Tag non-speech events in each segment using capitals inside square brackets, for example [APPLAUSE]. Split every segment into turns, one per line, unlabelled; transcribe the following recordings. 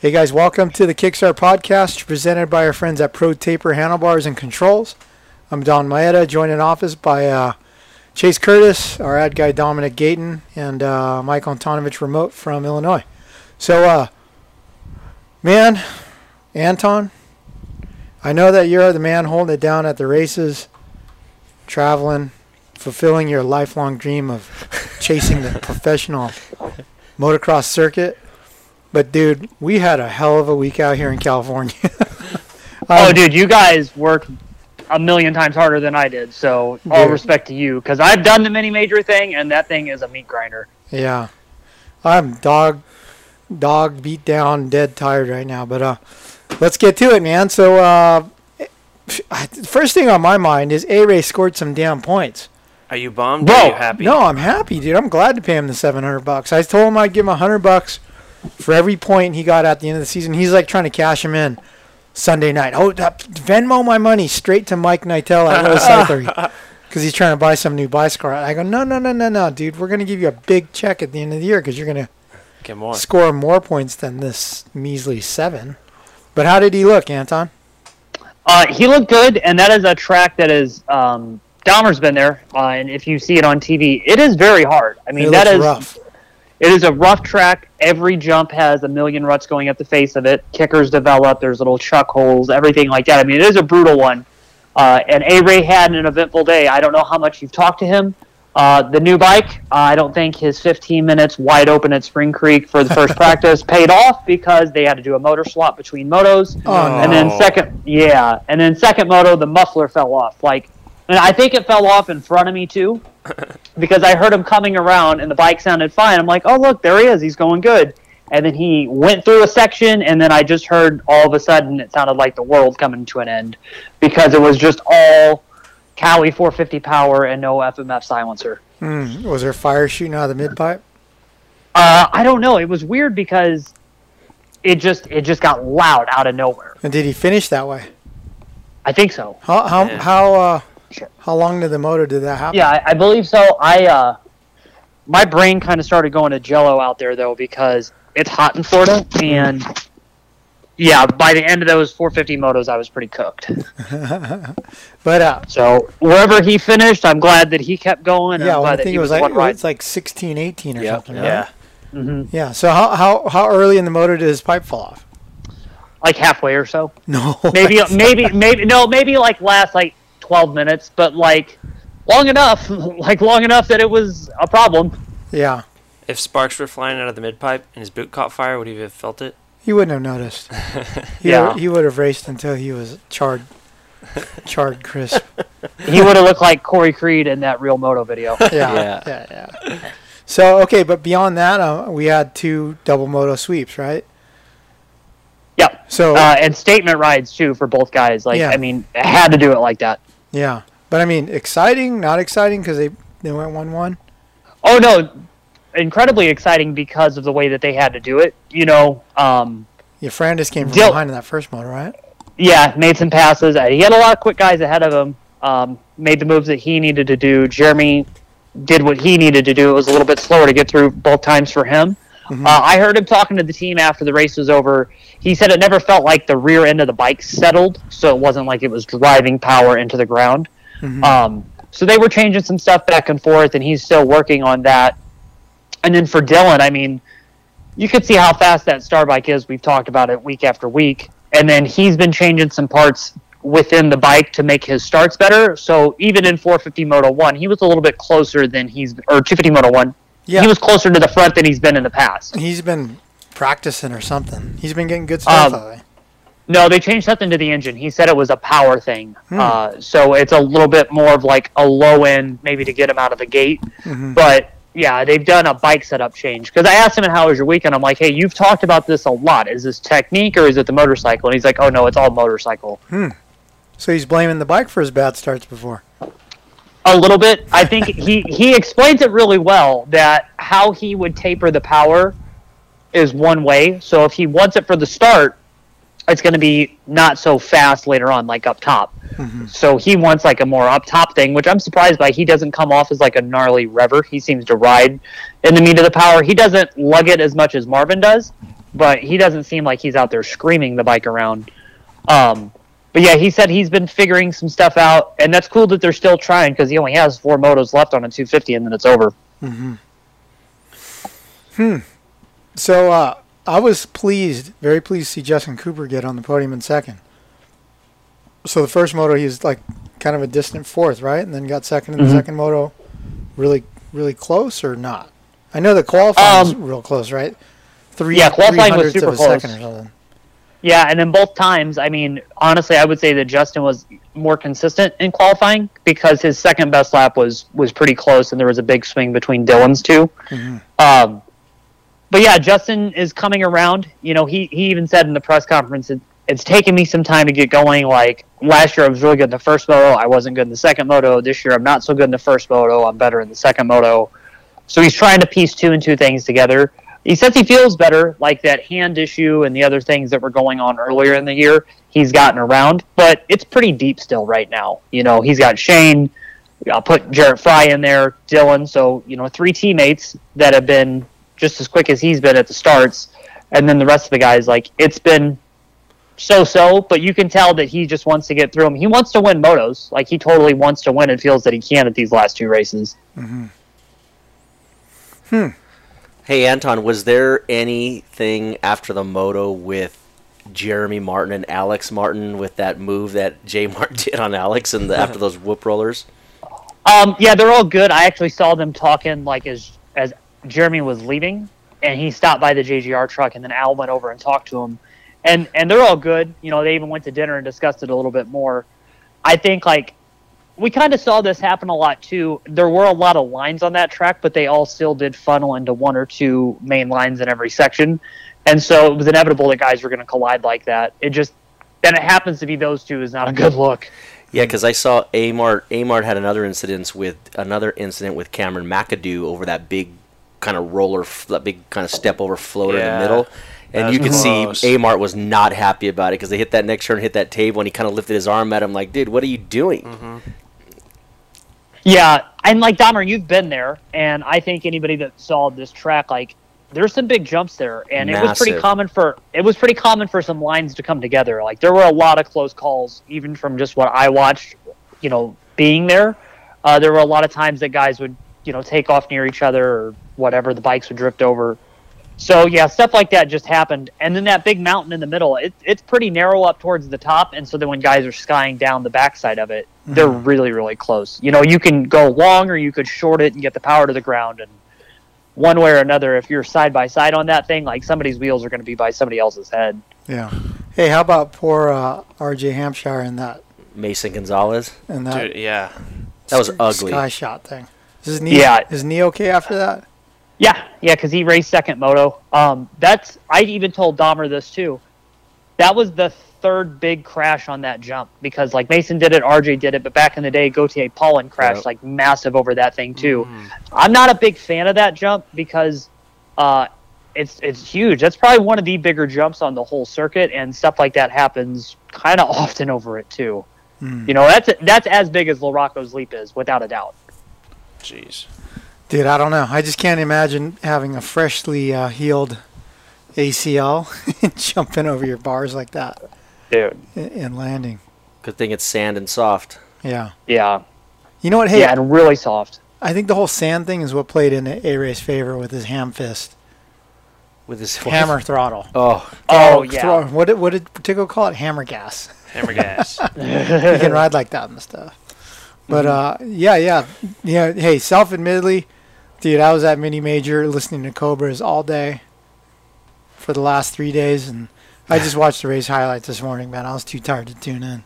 Hey guys, welcome to the Kickstart podcast presented by our friends at Pro Taper Handlebars and Controls. I'm Don Maeda, joined in office by uh, Chase Curtis, our ad guy Dominic Gayton, and uh, Mike Antonovich remote from Illinois. So, uh, man, Anton, I know that you're the man holding it down at the races, traveling, fulfilling your lifelong dream of chasing the [LAUGHS] professional motocross circuit. But dude, we had a hell of a week out here in California. [LAUGHS]
oh, dude, you guys worked a million times harder than I did. So all
Dude.
respect to you, because I've done the mini major thing, and that thing is a meat grinder.
Yeah, I'm dog, dog beat down, dead tired right now. But uh, let's get to it, man. So uh, first thing on my mind is A Ray scored some damn points.
Are you bummed?
Bro,
or are you happy?
No, I'm happy, dude. I'm glad to pay him the 700 bucks. I told him I'd give him 100 bucks for every point he got at the end of the season. He's like trying to cash him in Sunday night. Oh, uh, Venmo my money straight to Mike Nitel at Low Cyclery because he's trying to buy some new bicycle. I go, no, no, no, no, no, dude. We're gonna give you a big check at the end of the year because you're gonna
Get more.
score more points than this measly seven. But how did he look, Anton?
Uh, he looked good, and that is a track that is. Um, Dahmer's been there, uh, and if you see it on TV, it is very hard. I mean,
it
that
looks
is
rough.
It is a rough track. Every jump has a million ruts going at the face of it. Kickers develop. There's little chuck holes, everything like that. I mean, it is a brutal one. Uh, and A Ray had an eventful day. I don't know how much you've talked to him. Uh, the new bike, uh, I don't think his 15 minutes wide open at Spring Creek for the first [LAUGHS] practice paid off because they had to do a motor swap between motos.
Oh, no.
And then second, yeah, and then second moto, the muffler fell off. Like, and I think it fell off in front of me too, [LAUGHS] because I heard him coming around and the bike sounded fine. I'm like, oh look, there he is. He's going good. And then he went through a section, and then I just heard all of a sudden it sounded like the world coming to an end, because it was just all Kawi 450 power and no FMF silencer.
Hmm. Was there fire shooting out of the mid pipe?
Uh, I don't know. It was weird because it just it just got loud out of nowhere.
And did he finish that way?
I think so.
How how
Yeah.
how uh
Sure.
how long did the motor did that happen?
Yeah, I, I believe so. I uh, my brain kind of started going to Jello out there though because it's hot in Florida, and yeah, by the end of those 450 motos, I was pretty cooked. [LAUGHS]
But uh,
So wherever he finished, I'm glad that he kept going.
yeah,
I'm
well, I think it was
the
like
one
it
ride.
was like 16, 18 or
Yep.
something. Right?
Yeah.
hmm
Yeah. So how how how early in the motor did his pipe fall off?
like halfway or so.
No.
Maybe, [LAUGHS] maybe, maybe no, maybe like last like 12 minutes, but like long enough, [LAUGHS] like long enough that it was a problem.
yeah.
If sparks were flying out of the mid pipe and his boot caught fire, would he have felt it?
He wouldn't have noticed. [LAUGHS] He
Yeah.
would, he would have raced until he was charred, [LAUGHS] charred crisp.
He would have looked like Corey Creed in that real moto video.
Yeah, yeah,
Yeah.
yeah. So okay, but beyond that, uh, we had two double moto sweeps, right?
Yep.
So
uh, and statement rides too for both guys. Like,
Yeah.
I mean, I had to do it like that.
Yeah, but I mean, exciting, not exciting because they they went one one.
Oh no, incredibly exciting because of the way that they had to do it. You know, um,
Yeah, Ferrandis came from
Dil-
behind in that first motor, right?
yeah, made some passes. Uh, He had a lot of quick guys ahead of him. Um, made the moves that he needed to do. Jeremy did what he needed to do. It was a little bit slower to get through both times for him.
Mhm.
Uh, I heard him talking to the team after the race was over. He said it never felt like the rear end of the bike settled, so it wasn't like it was driving power into the ground.
Mhm.
Um, so they were changing some stuff back and forth, and he's still working on that. And then for Dylan, I mean, you could see how fast that star bike is. We've talked about it week after week. And then he's been changing some parts within the bike to make his starts better. So even in 450 Moto 1, he was a little bit closer than he's, or 250 Moto 1,
Yeah,
he was closer to the front than he's been in the past.
he's been practicing or something. He's been getting good stuff.
Um,
out of it.
No, they changed something to the engine. He said it was a power thing.
Hmm.
Uh, so it's a little bit more of like a low end, maybe to get him out of the gate.
Mhm.
But yeah, they've done a bike setup change. Because I asked him, "How was your weekend?" I'm like, "Hey, you've talked about this a lot. Is this technique or is it the motorcycle?" And he's like, "Oh no, it's all motorcycle." Hmm.
So he's blaming the bike for his bad starts before.
A little bit. I think [LAUGHS] he he explains it really well that how he would taper the power is one way. So if he wants it for the start, it's going to be not so fast later on, like up top. So he wants like a more up top thing, which I'm surprised by. He doesn't come off as like a gnarly rever. He seems to ride in the meat of the power. He doesn't lug it as much as Marvin does, but he doesn't seem like he's out there screaming the bike around. Um, but yeah, he said he's been figuring some stuff out, and that's cool that they're still trying because he only has four motos left on a 250, and then it's over. Mhm. Hm.
So uh, I was pleased, very pleased to see Justin Cooper get on the podium in second. So the first moto, he was like kind of a distant fourth, right? And then got second in the
Mhm.
second moto. Really, really close or not? I know the qualifying was
Um,
real close, right? Three,
yeah, qualifying was super close.
second or something.
Yeah, and then both times, I mean, honestly, I would say that Justin was more consistent in qualifying because his second best lap was was pretty close, and there was a big swing between Dylan's 2 Um, but yeah, Justin is coming around. You know, he he even said in the press conference, it, "It's taken me some time to get going. Like last year, I was really good in the first moto. I wasn't good in the second moto. This year, I'm not so good in the first moto. I'm better in the second moto." So he's trying to piece two and two things together. He says he feels better, like that hand issue and the other things that were going on earlier in the year. He's gotten around, but it's pretty deep still right now. You know, he's got Shane. I'll put Jarrett Frye in there, Dylan. So you know, three teammates that have been just as quick as he's been at the starts, and then the rest of the guys. Like it's been so-so, but you can tell that he just wants to get through them. He wants to win motos. Like he totally wants to win and feels that he can at these last two races. Mm-hmm. Hmm.
Hey Anton, was there anything after the moto with Jeremy Martin and Alex Martin with that move that Jay [LAUGHS] Martin did on Alex and the, after those whoop rollers?
Um, yeah, they're all good. I actually saw them talking like as as Jeremy was leaving, and he stopped by the JGR truck, and then Al went over and talked to him, and and they're all good. You know, they even went to dinner and discussed it a little bit more. I think like we kind of saw this happen a lot too. There were a lot of lines on that track, but they all still did funnel into one or two main lines in every section, and so it was inevitable that guys were going to collide like that. It just then it happens to be those two is not a good look.
Yeah, because I saw Amart. Amart had another incident with another incident with Cameron McAdoo over that big kind of roller, f- that big kind of step over floater in the middle. And
was
you could see. Amart was not happy about it because they hit that next turn, hit that table, and he kind of lifted his arm at him like, "Dude, what are you doing?" Mm-hmm.
Yeah, and like Dahmer, you've been there, and I think anybody that saw this track, like, there's some big jumps there, and it was pretty common for it was pretty common for some lines to come together. Like there were a lot of close calls, even from just what I watched, you know, being there. Uh, there were a lot of times that guys would, you know, take off near each other or whatever. The bikes would drift over. So yeah, stuff like that just happened, and then that big mountain in the middle. It, it's pretty narrow up towards the top, and so then when guys are skying down the backside of it, they're really really close. You know, you can go long or you could short it and get the power to the ground, and one way or another, if you're side by side on that thing, like somebody's wheels are going to be by somebody else's head.
Yeah. Hey, how about poor uh, R.J. Hampshire in that
Mason Gonzalez.
in that
Dude, yeah.
That was ugly.
sky shot thing? Is his knee?
Yeah.
Is knee okay after that?
Yeah, yeah, because he raced second moto. Um, that's I even told Dahmer this too. That was the third big crash on that jump because like Mason did it, RJ did it, but back in the day, Gautier Paulin crashed
Yep.
like massive over that thing too. I'm not a big fan of that jump because uh, it's it's huge. That's probably one of the bigger jumps on the whole circuit, and stuff like that happens kind of [LAUGHS] often over it too. You know, that's that's as big as Larocco's leap is, without a doubt.
Jeez.
Dude, I don't know. I just can't imagine having a freshly uh, healed ACL [LAUGHS] jumping over your bars like that
Dude.
and, and landing.
Good thing it's sand and soft.
Yeah.
Yeah.
You know what? Hey,
yeah, and really soft.
I think the whole sand thing is what played into A Ray's favor with his ham fist,
With his
hammer throttle.
Oh,
Oh,
Throw-
yeah.
throw- what did what did Tico call it? Hammer gas.
Hammer gas. [LAUGHS]
you can ride like that and stuff. But uh, yeah, yeah, yeah. Hey, self-admittedly, dude, I was at mini major listening to Cobras all day for the last three days, and I just watched the race highlights this morning. Man, I was too tired to tune in.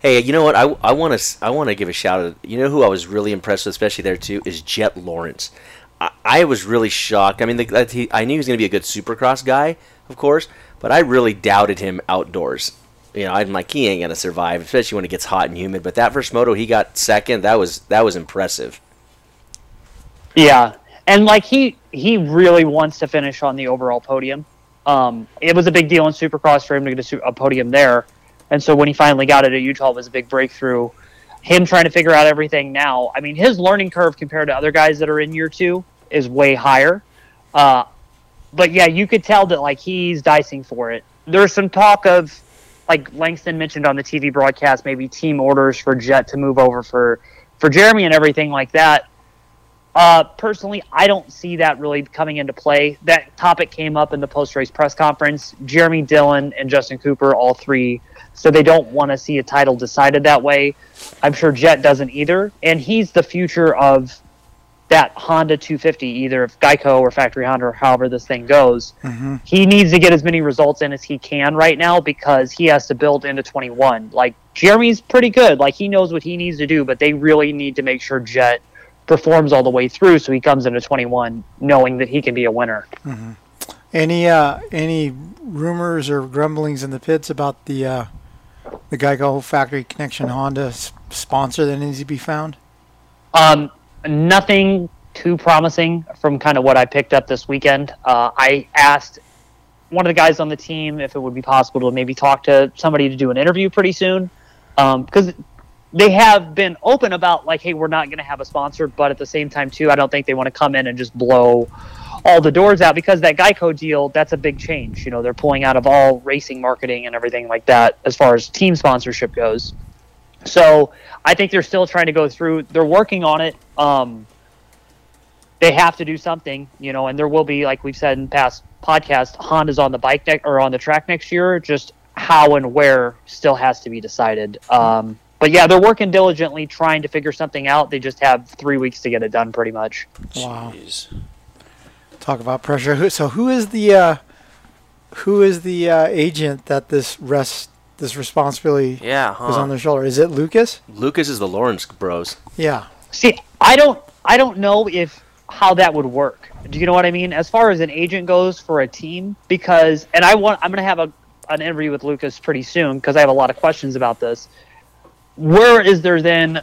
Hey, you know what? I, I want to I want to give a shout out. You know who I was really impressed with, especially there too, is Jet Lawrence. I, I was really shocked. I mean, the, that he, I knew he was going to be a good Supercross guy, of course, but I really doubted him outdoors. You know, I'm like he ain't going to survive, especially when it gets hot and humid. But that first moto, he got second. That was that was impressive.
Yeah, and like he he really wants to finish on the overall podium. Um, it was a big deal in Supercross for him to get a, a podium there, and so when he finally got it at Utah, it was a big breakthrough. Him trying to figure out everything now. I mean, his learning curve compared to other guys that are in year two is way higher. Uh, but yeah, you could tell that like he's dicing for it. There's some talk of like Langston mentioned on the TV broadcast, maybe team orders for Jet to move over for for Jeremy and everything like that. Uh, personally, I don't see that really coming into play. That topic came up in the post race press conference. Jeremy Dylan and Justin Cooper, all three, so they don't want to see a title decided that way. I'm sure Jet doesn't either, and he's the future of that Honda 250, either if Geico or Factory Honda or however this thing goes.
Mm-hmm.
He needs to get as many results in as he can right now because he has to build into 21. Like Jeremy's pretty good, like he knows what he needs to do, but they really need to make sure Jet performs all the way through so he comes into 21 knowing that he can be a winner.
Any uh, any rumors or grumblings in the pits about the uh, the Geico Factory Connection Honda sponsor that needs to be found?
Um, nothing too promising from kind of what I picked up this weekend. Uh, I asked one of the guys on the team if it would be possible to maybe talk to somebody to do an interview pretty soon, because they have been open about like, hey, we're not going to have a sponsor, but at the same time too, I don't think they want to come in and just blow all the doors out because that Geico deal, that's a big change. You know, they're pulling out of all racing marketing and everything like that as far as team sponsorship goes. So I think they're still trying to go through. They're working on it. Um, they have to do something, you know, and there will be, like we've said in past podcasts, Honda's on the bike deck or on the track next year. Just how and where still has to be decided. Um, but yeah, they're working diligently trying to figure something out. They just have three weeks to get it done, pretty much.
Wow.
Jeez.
Talk about pressure. So who is the uh, who is the uh, agent that this rest this responsibility
Yeah,
is on their shoulder? Is it Lucas?
Lucas is the Lawrence Bros.
Yeah.
See, I don't, I don't know if how that would work. Do you know what I mean? As far as an agent goes for a team, because and I want, I'm going to have a an interview with Lucas pretty soon because I have a lot of questions about this. Where is there then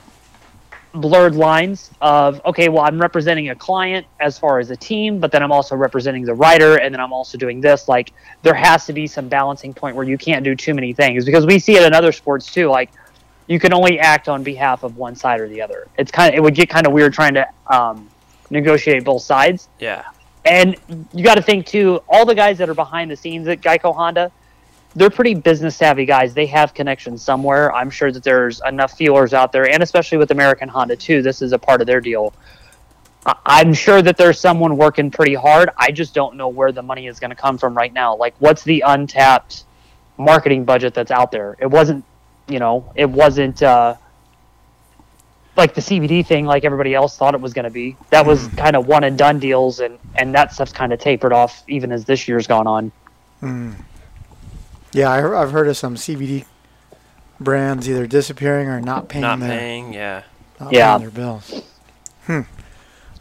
blurred lines of okay, well, I'm representing a client as far as a team, but then I'm also representing the writer, and then I'm also doing this. Like there has to be some balancing point where you can't do too many things because we see it in other sports too. Like you can only act on behalf of one side or the other. It's kind of it would get kind of weird trying to um, negotiate both sides.
Yeah.
And you got to think too, all the guys that are behind the scenes at Geico Honda, they're pretty business savvy guys. They have connections somewhere. I'm sure that there's enough feelers out there, and especially with American Honda too. This is a part of their deal. I'm sure that there's someone working pretty hard. I just don't know where the money is going to come from right now. Like, what's the untapped marketing budget that's out there? It wasn't, you know, it wasn't. Uh, like the CBD thing, like everybody else thought it was going to be. That was kind of one and done deals, and and that stuff's kind of tapered off even as this year's gone on.
Yeah, I, I've heard of some CBD brands either disappearing or not paying
Not
their
paying, yeah.
not
Yeah.
paying their bills. Hmm.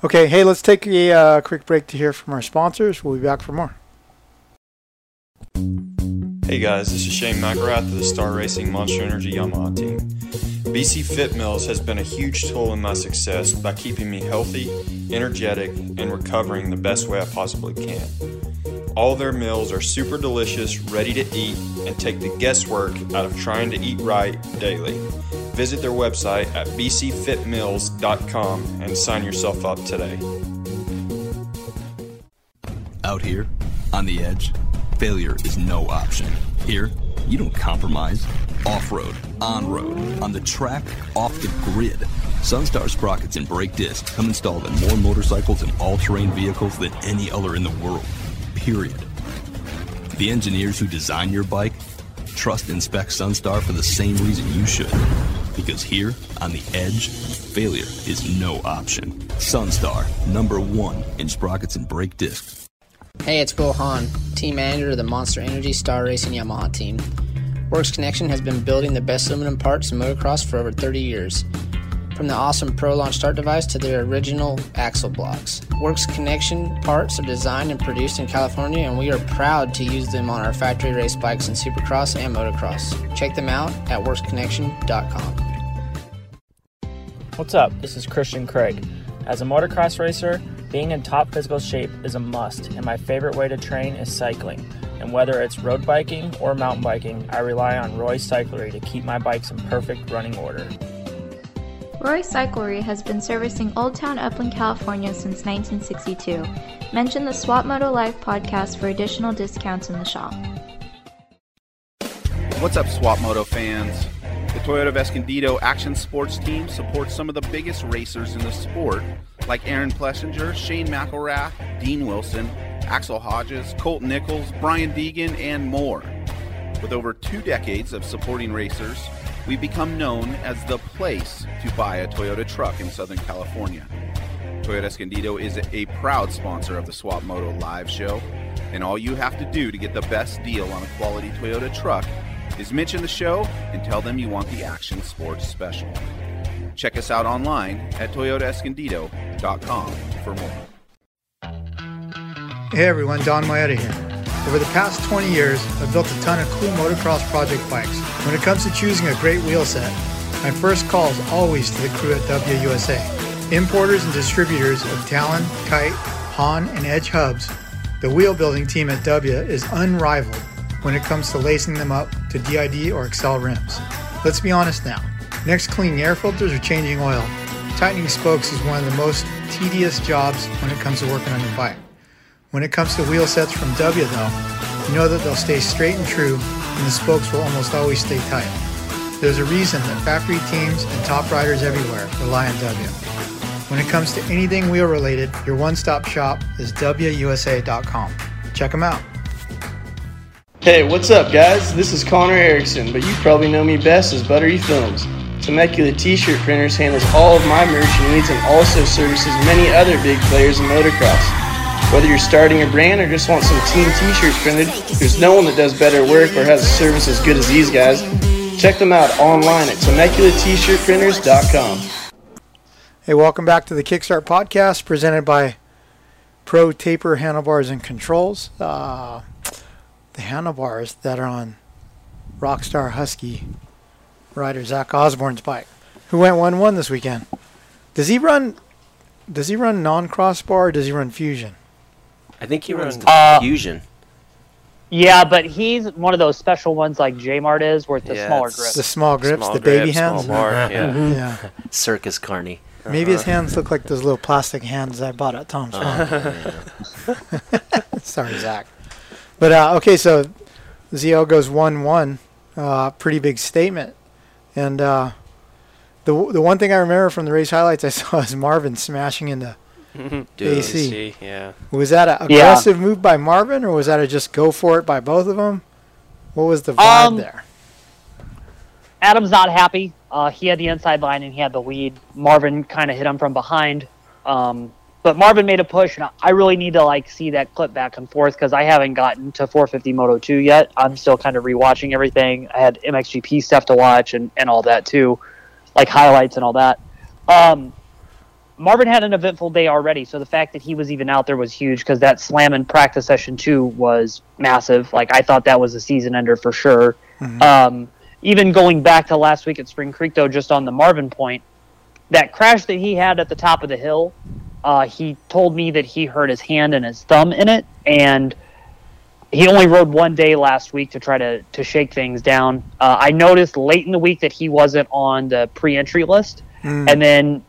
Okay, hey, let's take a uh, quick break to hear from our sponsors. We'll be back for more.
Hey guys, this is Shane McElrath of the Star Racing Monster Energy Yamaha team. BC Fit Mills has been a huge tool in my success by keeping me healthy, energetic, and recovering the best way I possibly can. All their meals are super delicious, ready to eat, and take the guesswork out of trying to eat right daily. Visit their website at bcfitmills.com and sign yourself up today.
Out here, on the edge, failure is no option. Here, you don't compromise. Off road, on road, on the track, off the grid. Sunstar sprockets and brake discs come installed in more motorcycles and all terrain vehicles than any other in the world. Period. The engineers who design your bike trust Inspect Sunstar for the same reason you should. Because here, on the edge, failure is no option. Sunstar, number one in sprockets and brake discs.
Hey, it's Hahn, team manager of the Monster Energy Star Racing Yamaha team. Works Connection has been building the best aluminum parts in motocross for over 30 years. From the awesome Pro Launch Start device to their original axle blocks. Works Connection parts are designed and produced in California, and we are proud to use them on our factory race bikes in Supercross and Motocross. Check them out at worksconnection.com.
What's up? This is Christian Craig. As a motocross racer, being in top physical shape is a must, and my favorite way to train is cycling. And whether it's road biking or mountain biking, I rely on Roy Cyclery to keep my bikes in perfect running order.
Roy Cyclery has been servicing Old Town Upland, California since 1962. Mention the Swap Moto Live podcast for additional discounts in the shop.
What's up, Swap Moto fans? The Toyota of Escondido Action Sports team supports some of the biggest racers in the sport, like Aaron Plessinger, Shane McElrath, Dean Wilson, Axell Hodges, Colt Nichols, Brian Deegan, and more. With over two decades of supporting racers, we've become known as the place to buy a Toyota truck in Southern California. Toyota Escondido is a proud sponsor of the Swap Moto Live show, and all you have to do to get the best deal on a quality Toyota truck is mention the show and tell them you want the Action Sports Special. Check us out online at toyotaescondido.com for more.
Hey everyone, Don Maeda here. Over the past 20 years, I've built a ton of cool motocross project bikes. When it comes to choosing a great wheel set, my first call is always to the crew at WUSA. Importers and distributors of Talon, Kite, Haan, and Edge hubs, the wheel building team at W is unrivaled when it comes to lacing them up to DID or Excel rims. Let's be honest now. Next cleaning air filters or changing oil, tightening spokes is one of the most tedious jobs when it comes to working on your bike. When it comes to wheel sets from W though, you know that they'll stay straight and true and the spokes will almost always stay tight. There's a reason that factory teams and top riders everywhere rely on W. When it comes to anything wheel related, your one-stop shop is WUSA.com. Check them out.
Hey, what's up, guys? This is Connor Erickson, but you probably know me best as Buttery Films. Temecula T-shirt printers handles all of my merch needs and also services many other big players in motocross. Whether you're starting a brand or just want some team T-shirts printed, there's no one that does better work or has a service as good as these guys. Check them out online at TemeculaT-shirtprinters.com.
Hey, welcome back to the Kickstart podcast presented by Pro Taper Handlebars and Controls. Uh, the handlebars that are on Rockstar Husky rider Zach Osborne's bike, who went one one this weekend. Does he run? Does he run non-crossbar? or Does he run fusion?
I think he runs
Uh,
Fusion.
Yeah, but he's one of those special ones like J Mart is, where it's the
Yeah,
smaller
it's
grips.
The small grips,
Small
the baby
grip, small
hands.
bar, yeah.
Mhm.
yeah. [LAUGHS]
Circus Carney.
Maybe his hands look like those little plastic hands I bought at Tom's Farm. [LAUGHS] Sorry, Zach. But uh, okay, so ZL goes one one. Uh, pretty big statement. And uh, the the one thing I remember from the race highlights I saw is Marvin smashing into
Dude,
AC.
AC, yeah.
Was that an
Yeah.
aggressive move by Marvin, or was that a just go for it by both of them? What was the vibe
Um,
there?
Adam's not happy. Uh, he had the inside line and he had the lead. Marvin kind of hit him from behind. Um, but Marvin made a push, and I really need to like see that clip back and forth because I haven't gotten to 450 Moto 2 yet. I'm still kind of rewatching everything. I had MXGP stuff to watch and, and all that too, like highlights and all that. Um, Marvin had an eventful day already, so the fact that he was even out there was huge because that slam in practice session two was massive. Like I thought that was a season ender for sure. Um, even going back to last week at Spring Creek, though, just on the Marvin point, that crash that he had at the top of the hill, uh, he told me that he hurt his hand and his thumb in it, and he only rode one day last week to try to to shake things down. Uh, I noticed late in the week that he wasn't on the pre-entry list,
Mm.
and then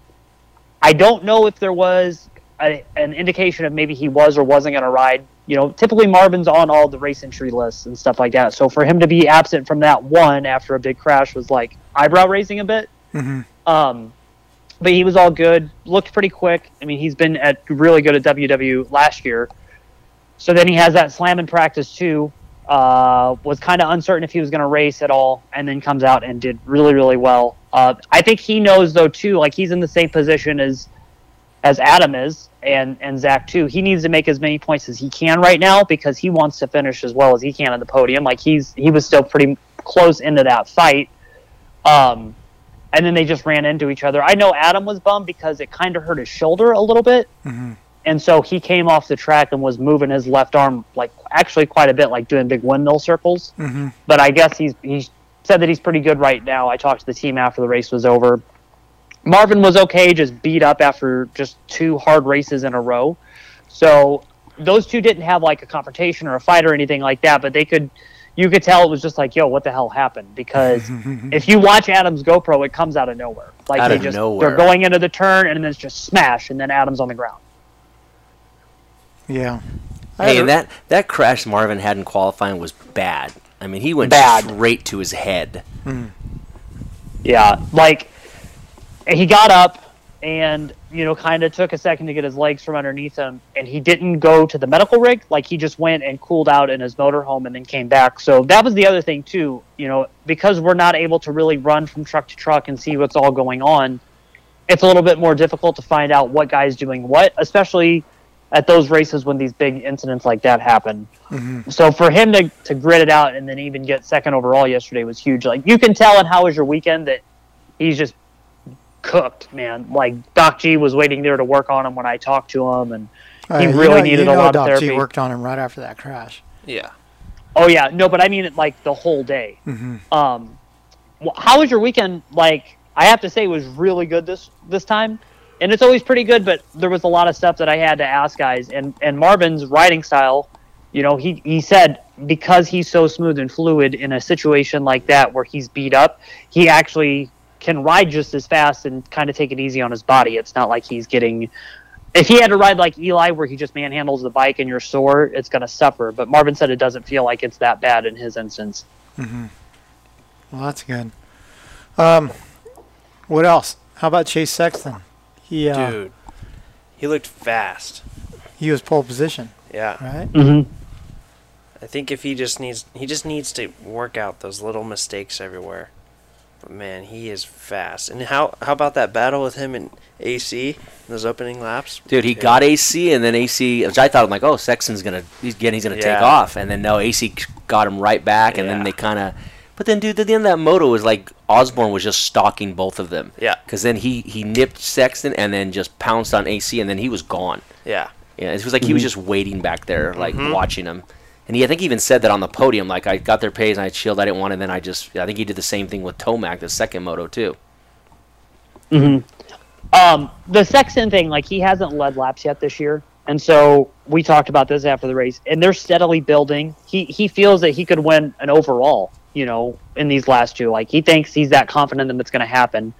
I don't know if there was a, an indication of maybe he was or wasn't going to ride. You know, typically Marvin's on all the race entry lists and stuff like that. So for him to be absent from that one after a big crash was like eyebrow raising a bit.
hmm
Um, but he was all good. Looked pretty quick. I mean, he's been at really good at WW last year. So then he has that slam in practice too. Uh, was kind of uncertain if he was going to race at all, and then comes out and did really, really well. Uh, I think he knows though too. Like he's in the same position as as Adam is, and and Zach too. He needs to make as many points as he can right now because he wants to finish as well as he can on the podium. Like he's he was still pretty close into that fight. Um, and then they just ran into each other. I know Adam was bummed because it kind of hurt his shoulder a little bit,
hmm
and so he came off the track and was moving his left arm like actually quite a bit, like doing big windmill circles.
hmm
But I guess he's he said that he's pretty good right now. I talked to the team after the race was over. Marvin was okay, just beat up after just two hard races in a row. So those two didn't have like a confrontation or a fight or anything like that, but they could you could tell it was just like, yo, what the hell happened? Because [LAUGHS] if you watch Adam's GoPro, it comes out of nowhere. Like
Out
they
of
just
nowhere.
they're going into the turn and then it's just smash and then Adam's on the ground.
Yeah.
Hey, and that that crash Marvin had in qualifying was bad. I mean, he went
Bad.
straight to his head.
Yeah, like he got up and you know kind of took a second to get his legs from underneath him, and he didn't go to the medical rig. Like he just went and cooled out in his motorhome and then came back. So that was the other thing too. You know, because we're not able to really run from truck to truck and see what's all going on. It's a little bit more difficult to find out what guy's doing what, especially at those races when these big incidents like that happen.
Mhm.
So for him to, to grit it out and then even get second overall yesterday was huge. Like you can tell in how was your weekend that he's just cooked, man. Like Doc G was waiting there to work on him when I talked to him, and
Uh,
he
you
really
know-
needed
you know
a lot
Doc
of
G
therapy.
worked on him right after that crash.
Yeah.
Oh yeah, no, but I mean it like the whole day.
hmm
Um, how was your weekend? Like I have to say, it was really good this this time, and it's always pretty good. But there was a lot of stuff that I had to ask guys, and and Marvin's riding style. You know, he he said because he's so smooth and fluid in a situation like that where he's beat up, he actually can ride just as fast and kind of take it easy on his body. It's not like he's getting. If he had to ride like Eli, where he just manhandles the bike and you're sore, it's going to suffer. But Marvin said it doesn't feel like it's that bad in his instance.
hmm Well, that's good. Um, what else? How about Chase Sexton? He uh,
Dude, he looked fast.
he was pole position,
Yeah.
right?
Mm-hmm.
I think if he just needs he just needs to work out those little mistakes everywhere. But man, he is fast. And how how about that battle with him and AC in those opening laps?
Dude, he got AC, and then AC, which I thought, I'm like, oh, Sexton's gonna, he's getting, he's gonna take off, and then no, AC got him right back, and then they kind of, but then, dude, at the end of that moto was like Osborne was just stalking both of them.
Yeah.
Because then he he nipped Sexton, and then just pounced on AC, and then he was gone.
Yeah.
Yeah, it was like he was
Mhm.
just waiting back there, like
Mhm.
watching him. And he, I think, he even said that on the podium. Like, I got their pace and I chilled. I didn't want it. And then I just, I think he did the same thing with Tomac, the second moto too.
hmm Um, the Sexton thing, like he hasn't led laps yet this year, and so we talked about this after the race, and they're steadily building. He he feels that he could win an overall, you know, in these last two. Like he thinks he's that confident that it's going to happen,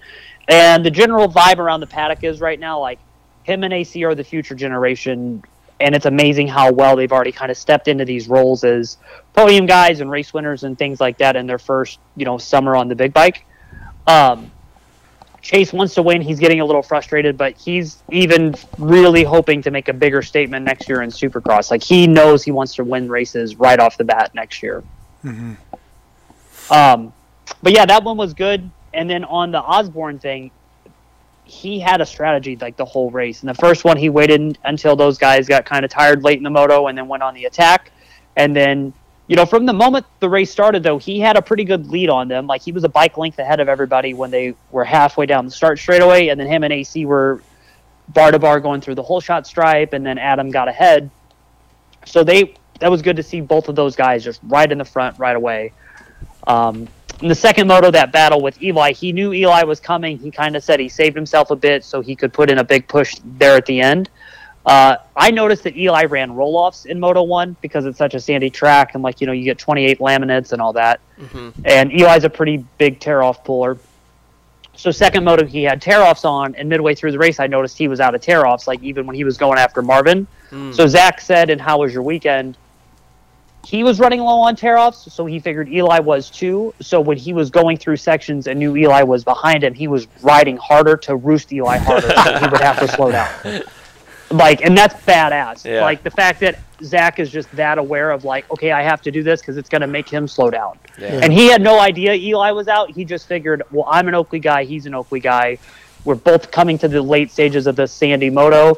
and the general vibe around the paddock is right now like him and AC are the future generation, and it's amazing how well they've already kind of stepped into these roles as podium guys and race winners and things like that in their first you know summer on the big bike. Um, Chase wants to win. He's getting a little frustrated, but he's even really hoping to make a bigger statement next year in Supercross. Like he knows he wants to win races right off the bat next year.
hmm
Um, but yeah, that one was good. And then on the Osborne thing, he had a strategy like the whole race. In the first one, he waited until those guys got kind of tired late in the moto and then went on the attack. And then, you know, from the moment the race started, though, he had a pretty good lead on them. Like he was a bike length ahead of everybody when they were halfway down the start straightaway. And then him and AC were bar to bar going through the whole shot stripe. And then Adam got ahead. So they, that was good to see both of those guys just right in the front right away. Um, in the second moto, that battle with Eli, he knew Eli was coming. He kind of said he saved himself a bit so he could put in a big push there at the end. Uh, I noticed that Eli ran roll offs in Moto 1 because it's such a sandy track and, like, you know, you get 28 laminates and all that.
Mhm.
And Eli's a pretty big tear off puller. So, second moto, he had tear offs on, and midway through the race, I noticed he was out of tear offs, like, even when he was going after Marvin.
Mm.
So, Zach said, and how was your weekend? He was running low on tear offs, so he figured Eli was too. So when he was going through sections and knew Eli was behind him, he was riding harder to roost Eli harder, so he would have to slow down. [LAUGHS] Like, and that's badass.
Yeah.
Like the fact that Zach is just that aware of like, okay, I have to do this because it's going to make him slow down.
Yeah.
And he had no idea Eli was out. He just figured, well, I'm an Oakley guy, he's an Oakley guy. We're both coming to the late stages of this Sandy Moto.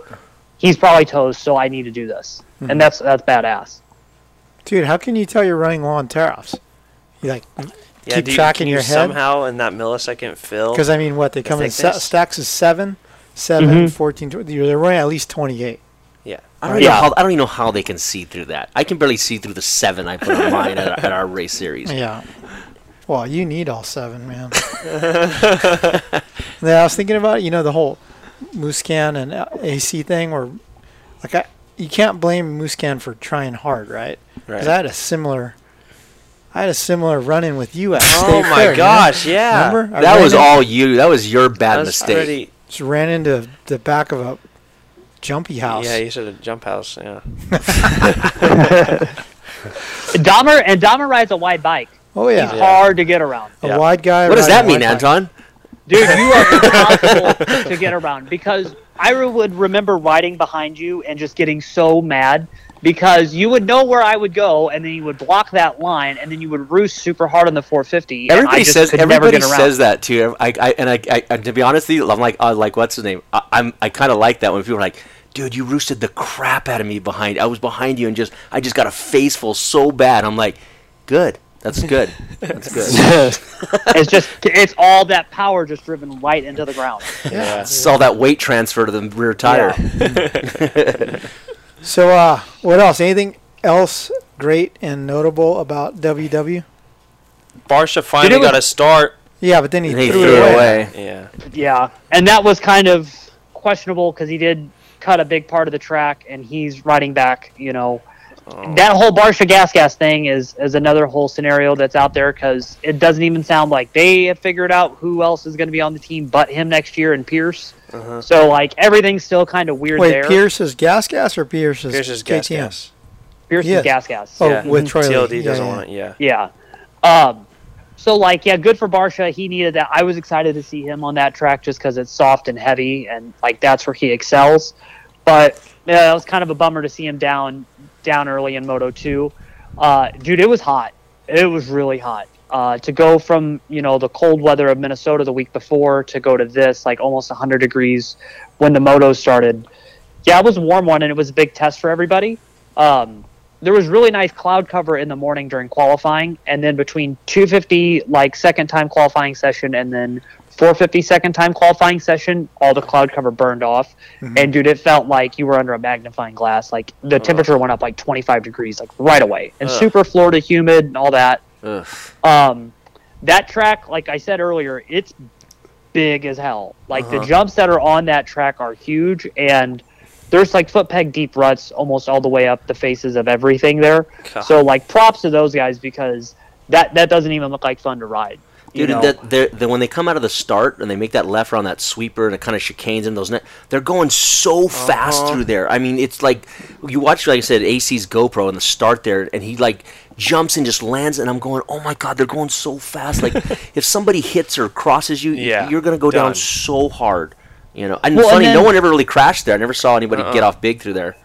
He's probably toast, so I need to do this,
Mhm.
and that's that's badass.
Dude, how can you tell you're running low on tear offs? You like
Yeah,
keep
do you-
track
can
in
you
your head.
Somehow in that millisecond fill.
Because I mean, what they come in se- stacks of seven, seven,
Mhm.
14, 20, They're running at least twenty-eight.
yeah.
I don't,
Yeah.
know how, I don't even know how they can see through that. I can barely see through the seven I put on mine at, at our race series.
Yeah. Well, you need all seven, man. [LAUGHS] yeah, I was thinking about it, you know the whole Musquin and uh, AC thing, where like I, you can't blame Musquin for trying hard, right? Because
Right.
I had a similar, I had a similar run-in with you at
Oh
State
my
Fair, you know?
gosh, yeah.
Remember? I
That was
in-
all you. That was your bad
was
mistake.
pretty-
Just ran into the back of a jumpy house.
Yeah, you should have jump house. Yeah. [LAUGHS] [LAUGHS]
Dahmer and Dahmer rides a wide bike.
Oh yeah.
He's hard to get around.
A wide guy.
What does that mean,
wide bike.
Anton?
Dude, you are [LAUGHS] impossible to get around because I would remember riding behind you and just getting so mad because you would know where I would go and then you would block that line and then you would roost super hard on the 450. and I
Everybody says everybody says that too. I, I and I, I and to be honest with you, I'm like uh, like what's his name? I, I'm I kind of like that when people are like, dude, you roosted the crap out of me behind. I was behind you and just I just got a face full so bad. I'm like, good. That's good. That's [LAUGHS] good. [LAUGHS]
it's just it's all that power just driven right into the ground. [LAUGHS]
Yeah.
It's all that weight transfer to the rear tire.
So, uh, what else? Anything else great and notable about WW?
Barcia finally
was-
got a start.
Yeah, but then he,
he
threw,
threw
it
it
away.
away.
Yeah.
Yeah, and that was kind of questionable because he did cut a big part of the track, and he's riding back. You know,
Oh.
that whole Barcia Gas Gas thing is is another whole scenario that's out there because it doesn't even sound like they have figured out who else is going to be on the team but him next year and Pierce.
Uh-huh.
So like everything's still kind of weird
Wait,
there.
Pierce is gas gas or Pierce is
Pierce is gas
KTM?
gas.
Pierce
Yes.
is Gas Gas.
Oh,
Yeah.
with Troy Lee.
TLD
Yeah,
doesn't
yeah.
want it. Yeah.
Yeah. Um, so like, yeah, good for Barcia. He needed that. I was excited to see him on that track just because it's soft and heavy, and like that's where he excels. But yeah, it was kind of a bummer to see him down down early in Moto Two. Uh, dude, it was hot. It was really hot. Uh, to go from you know the cold weather of Minnesota the week before to go to this like almost 100 degrees when the moto started. Yeah, it was a warm one and it was a big test for everybody. Um, there was really nice cloud cover in the morning during qualifying, and then between 250 like second time qualifying session and then 450 second time qualifying session, all the cloud cover burned off, and dude, it felt like you were under a magnifying glass. Like the temperature went up like 25 degrees, like right away, and
Ugh.
super Florida humid and all that.
Ugh.
Um, that track, like I said earlier, it's big as hell. Like the
Uh-huh.
jumps that are on that track are huge, and there's like foot peg deep ruts almost all the way up the faces of everything there.
God.
So like props to those guys because that that doesn't even look like fun to ride. You
Dude,
know?
that, they're, when they come out of the start and they make that left around that sweeper and it kind of chicanes in those net, they're going so fast
Uh-huh.
through there. I mean, it's like you watch, like I said, AC's GoPro in the start there, and he like jumps and just lands, and I'm going, oh my god, they're going so fast. Like [LAUGHS] if somebody hits or crosses you,
Yeah,
you're gonna go down so hard. You know, and
Well, and
funny, no one ever really crashed there. I never saw anybody
Uh-uh.
get off big through there.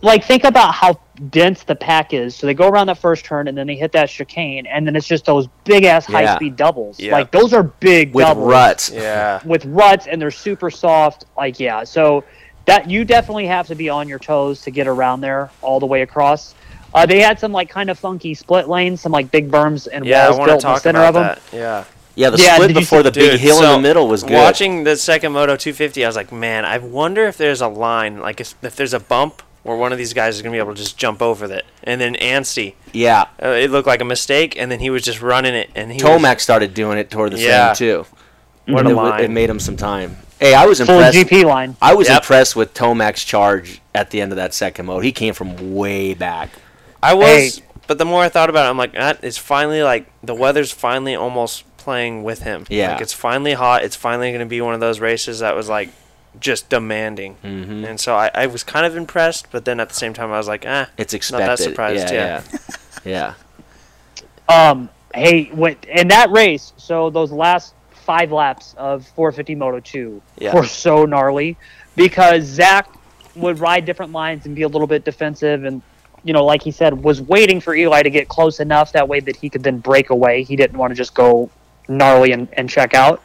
like think about how dense the pack is. So they go around that first turn and then they hit that chicane, and then it's just those big ass
Yeah.
high speed doubles.
Yeah.
Like those are big
With
doubles.
ruts. [LAUGHS]
Yeah.
with ruts and they're super soft. Like yeah, so that you definitely have to be on your toes to get around there all the way across. Uh, they had some like kind of funky split lanes, some like big berms and
Yeah,
walls built in the center
about
of them.
that. Yeah.
Yeah, the
Yeah,
split before the big
Dude,
hill in the middle was good.
Watching the second Moto 250, I was like, man, I wonder if there's a line, like if, if there's a bump where one of these guys is gonna be able to just jump over it. And then Anstie,
yeah,
uh, it looked like a mistake, and then he was just running it, and he
Tomac started doing it toward the
Yeah.
end too.
What a line.
it made him some time. Hey, I was impressed.
Full
impressed.
GP line.
I was
Yep.
impressed with Tomac's charge at the end of that second mode. He came from way back.
I was,
Hey.
but the more I thought about it, I'm like, that is finally like the weather's finally almost playing with him.
Yeah.
like it's finally hot. It's finally going to be one of those races that was like just demanding.
Mhm.
And so I, I was kind of impressed, but then at the same time I was like, ah,
It's
not that surprised.
yeah,
Yeah, [LAUGHS]
yeah,
Um, hey, what in that race? So those last five laps of 450 Moto 2
Yeah.
were so gnarly because Zach would ride different lines and be a little bit defensive, and you know, like he said, was waiting for Eli to get close enough that way that he could then break away. He didn't want to just go gnarly and, and check out.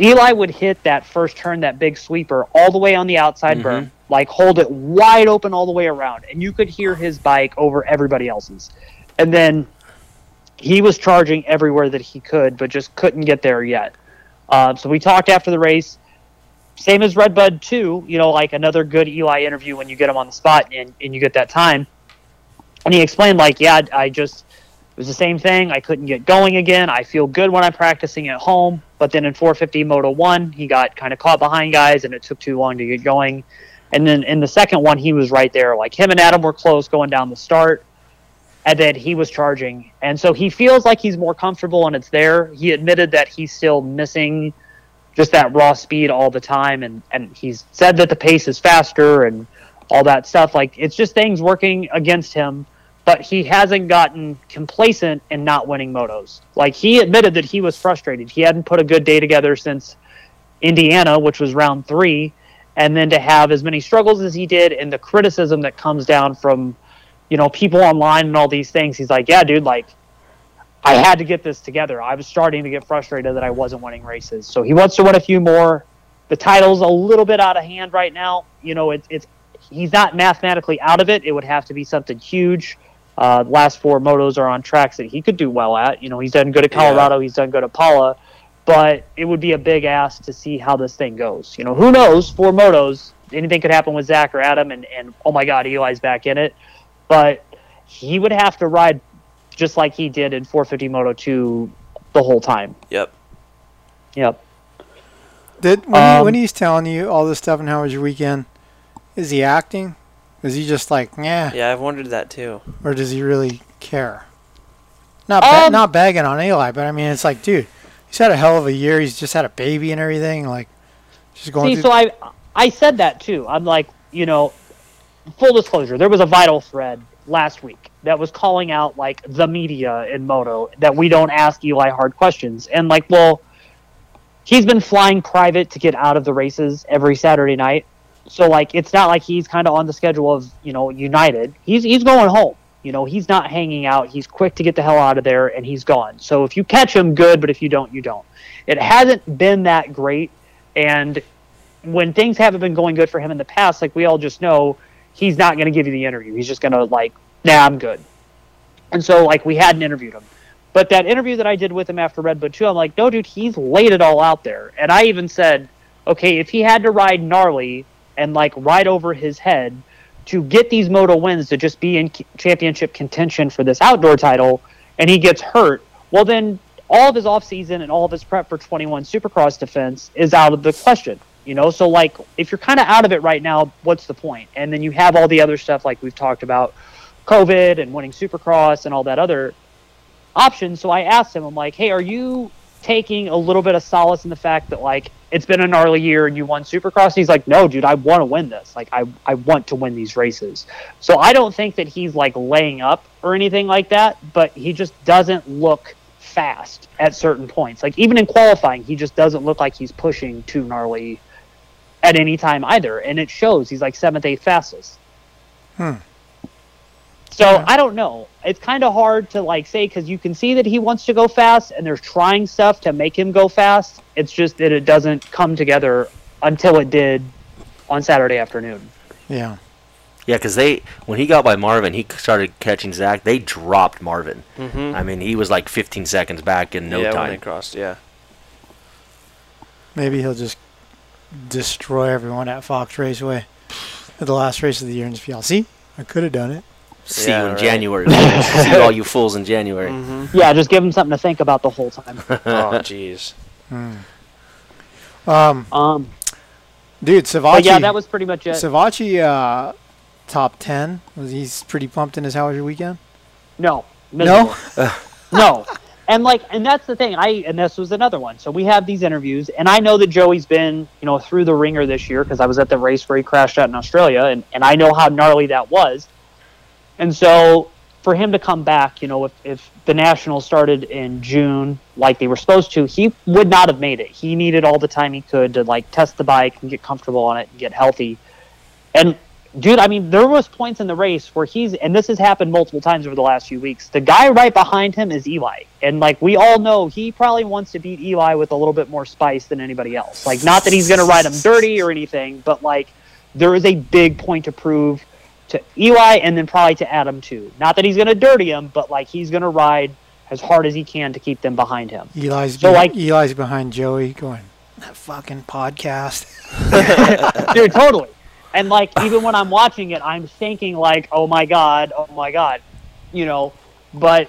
Eli would hit that first turn, that big sweeper, all the way on the outside
Mhm.
berm, like hold it wide open all the way around, and you could hear his bike over everybody else's. And then he was charging everywhere that he could, but just couldn't get there yet. Um, so we talked after the race. Same as Redbud too, you know, like another good Eli interview when you get him on the spot and, and you get that time. And he explained like, yeah, I just was the same thing. I couldn't get going again. I feel good when I'm practicing at home, but then in 450 Moto 1, he got kind of caught behind guys and it took too long to get going. And then in the second one, he was right there. Like him and Adam were close going down the start, and then he was charging. And so he feels like he's more comfortable and it's there. He admitted that he's still missing just that raw speed all the time. And, and he's said that the pace is faster and all that stuff. Like it's just things working against him but he hasn't gotten complacent in not winning motos. Like he admitted that he was frustrated. He hadn't put a good day together since Indiana, which was round three, and then to have as many struggles as he did and the criticism that comes down from, you know, people online and all these things. He's like, yeah, dude, like I had to get this together. I was starting to get frustrated that I wasn't winning races. So he wants to win a few more. The title's a little bit out of hand right now. You know, it, it's he's not mathematically out of it. It would have to be something huge uh, last four motos are on tracks that he could do well at. You know, he's done good at Colorado, yeah. he's done good at Pala, but it would be a big ask to see how this thing goes. You know, who knows? Four motos, anything could happen with Zach or Adam, and, and oh my God, Eli's back in it. But he would have to ride just like he did in 450 Moto 2 the whole time.
Yep.
Yep.
Did when, um, he, when he's telling you all this stuff and how was your weekend, is he acting? Is he just like, yeah?
Yeah, I've wondered that too.
Or does he really care? Not ba- um, not bagging on Eli, but I mean, it's like, dude, he's had a hell of a year. He's just had a baby and everything. Like, just going.
See, so I I said that too. I'm like, you know, full disclosure, there was a vital thread last week that was calling out like the media in moto that we don't ask Eli hard questions, and like, well, he's been flying private to get out of the races every Saturday night so like it's not like he's kind of on the schedule of you know United. He's he's going home. You know he's not hanging out. He's quick to get the hell out of there and he's gone. So if you catch him, good. But if you don't, you don't. It hasn't been that great. And when things haven't been going good for him in the past, like we all just know, he's not going to give you the interview. He's just going to like, nah, I'm good. And so like we hadn't interviewed him. But that interview that I did with him after Redbud 2, I'm like, no, dude, he's laid it all out there. And I even said, okay, if he had to ride gnarly and like right over his head to get these moto wins to just be in championship contention for this outdoor title and he gets hurt. Well then all of his offseason and all of his prep for 21 supercross defense is out of the question you know? So like if you're kind of out of it right now what's the point? And then you have all the other stuff like we've talked about covid and winning supercross and all that other options. So i asked him i'm like hey are you taking a little bit of solace in the fact that like it's been a gnarly year and you won Supercross. He's like, no, dude, I want to win this. Like, I, I want to win these races. So I don't think that he's like laying up or anything like that, but he just doesn't look fast at certain points. Like, even in qualifying, he just doesn't look like he's pushing too gnarly at any time either. And it shows he's like seventh, eighth fastest.
Hmm.
So yeah. I don't know. It's kind of hard to like say because you can see that he wants to go fast, and they're trying stuff to make him go fast. It's just that it doesn't come together until it did on Saturday afternoon.
Yeah.
Yeah, because they when he got by Marvin, he started catching Zach. They dropped Marvin.
Mm-hmm.
I mean, he was like 15 seconds back in no
yeah,
time.
when they crossed. Yeah.
Maybe he'll just destroy everyone at Fox Raceway at the last race of the year and just be all, see, I could have done it.
See yeah, you in right. January. [LAUGHS] See all you fools in January.
Mm-hmm. Yeah, just give them something to think about the whole time. [LAUGHS]
oh, [LAUGHS] jeez.
Hmm. Um,
um,
dude, Savatgy.
yeah, that was pretty much it.
Savatgy, uh, top ten. Was he's pretty pumped in his How was your weekend?
No.
No.
no. And like, and that's the thing. I and this was another one. So we have these interviews, and I know that Joey's been, you know, through the ringer this year because I was at the race where he crashed out in Australia, and and I know how gnarly that was. And so for him to come back, you know, if, if the Nationals started in June like they were supposed to, he would not have made it. He needed all the time he could to like test the bike and get comfortable on it and get healthy. And dude, I mean, there was points in the race where he's and this has happened multiple times over the last few weeks. The guy right behind him is Eli. And like we all know, he probably wants to beat Eli with a little bit more spice than anybody else. Like not that he's going to ride him dirty or anything, but like there is a big point to prove to Eli and then probably to Adam too. Not that he's going to dirty him, but like he's going to ride as hard as he can to keep them behind him.
Eli's
So,
be-
like-
Eli's behind Joey going that fucking podcast. [LAUGHS]
Dude, totally. And like even when I'm watching it, I'm thinking like, "Oh my god, oh my god," you know. But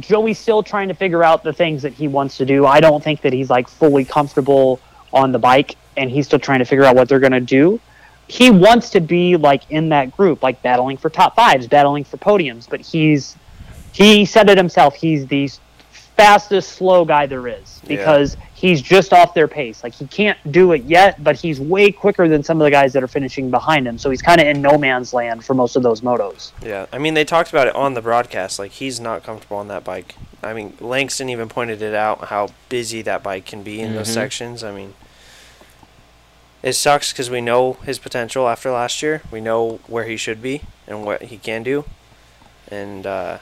Joey's still trying to figure out the things that he wants to do. I don't think that he's like fully comfortable on the bike, and he's still trying to figure out what they're gonna do. He wants to be like in that group, like battling for top fives, battling for podiums. But he's he said it himself. He's the fastest slow guy there is because he's just off their pace. Like he can't do it yet, but he's way quicker than some of the guys that are finishing behind him. So he's kind of in no man's land for most of those motos.
Yeah, I mean they talked about it on the broadcast. Like he's not comfortable on that bike. I mean Langston even pointed it out how busy that bike can be in those
Mhm.
sections. I mean, it sucks because we know his potential after last year. We know where he should be and what he can do, and uh,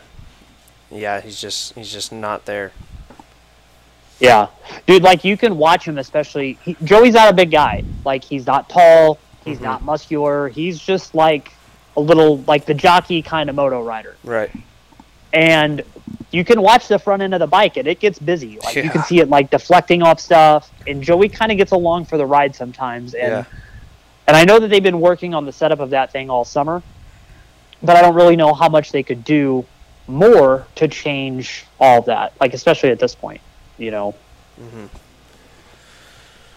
yeah, he's just he's just not there.
Yeah, dude. Like you can watch him, especially he, Joey's not a big guy. Like he's not tall. He's
Mhm.
not muscular. He's just like a little like the jockey kind of moto rider.
Right.
and you can watch the front end of the bike and it gets busy like you can see it like deflecting off stuff and joey kind of gets along for the ride sometimes and
Yeah.
and i know that they've been working on the setup of that thing all summer but i don't really know how much they could do more to change all that like especially at this point you know
hmm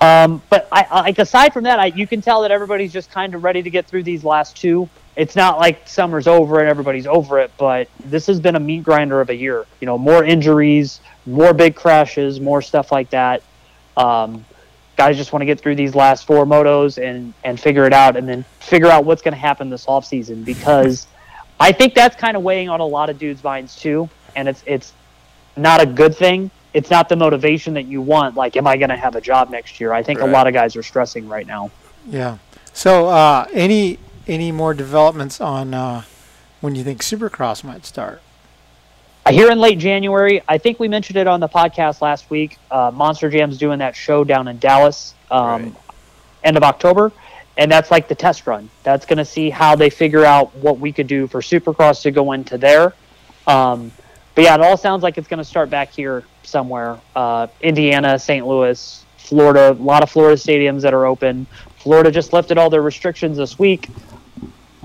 um, but I, I- like aside from that, I, you can tell that everybody's just kind of ready to get through these last two. It's not like summer's over and everybody's over it, but this has been a meat grinder of a year. You know, more injuries, more big crashes, more stuff like that. Um, guys just want to get through these last four motos and and figure it out, and then figure out what's going to happen this off season because I think that's kind of weighing on a lot of dudes' minds too, and it's it's not a good thing. It's not the motivation that you want. Like, am I going to have a job next year? I think a lot of guys are stressing right now.
Yeah. So uh, any any more developments on uh, when you think Supercross might start?
I hear in late January. I think we mentioned it on the podcast last week. Uh, Monster Jam's doing that show down in Dallas, um, end of October, and that's like the test run. That's going to see how they figure out what we could do for Supercross to go into there. Um, but yeah, it all sounds like it's going to start back here somewhere. Uh, Indiana, St. Louis, Florida. A lot of Florida stadiums that are open. Florida just lifted all their restrictions this week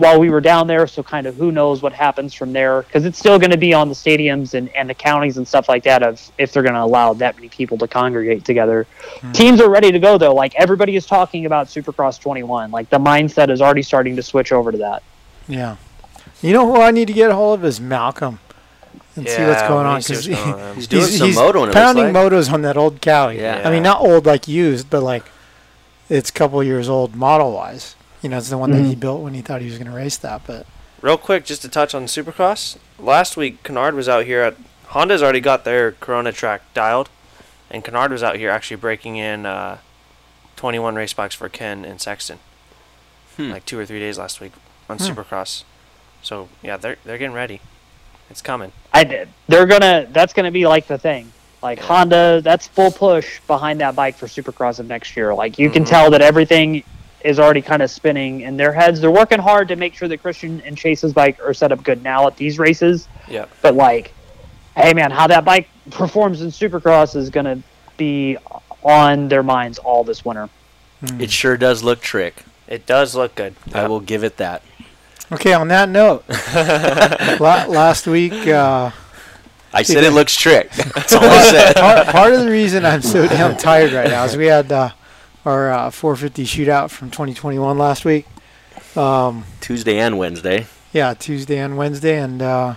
while we were down there. So kind of who knows what happens from there because it's still going to be on the stadiums and, and the counties and stuff like that of if they're going to allow that many people to congregate together. Hmm. Teams are ready to go though. Like everybody is talking about Supercross 21. Like the mindset is already starting to switch over to that.
Yeah. You know who I need to get a hold of is Malcolm and see what's going on
need to see
because
what's going on.
He's doing some motoing, it
pounding
like.
motos on that old Kawi.
Yeah.
I mean, not old like used, but like it's a couple years old model wise. You know, it's the one that he built when he thought he was going to race that. But
Real quick, just to touch on Supercross. Last week, Canard was out here at Honda's already got their Corona track dialed, and Canard was out here actually breaking in uh, 21 race bikes for Ken and Sexton,
Hmm.
like two or three days last week on
Hmm.
Supercross. So yeah, they're they're getting ready. It's coming.
I did. They're gonna. That's gonna be like the thing. Like Honda, that's full push behind that bike for Supercross of next year. Like you can
Mhm.
tell that everything is already kind of spinning in their heads. They're working hard to make sure that Christian and Chase's bike are set up good now at these races.
Yeah.
But like, hey man, how that bike performs in Supercross is gonna be on their minds all this winter.
It sure does look trick.
It does look good.
I will give it that.
okay, on that note, [LAUGHS] la- last week. Uh,
I said it looks trick. [LAUGHS] That's all I said.
part, part of the reason I'm so damn tired right now is we had uh, our uh, 450 shootout from 2021 last week. Um,
Tuesday and Wednesday.
yeah, Tuesday and Wednesday, and uh,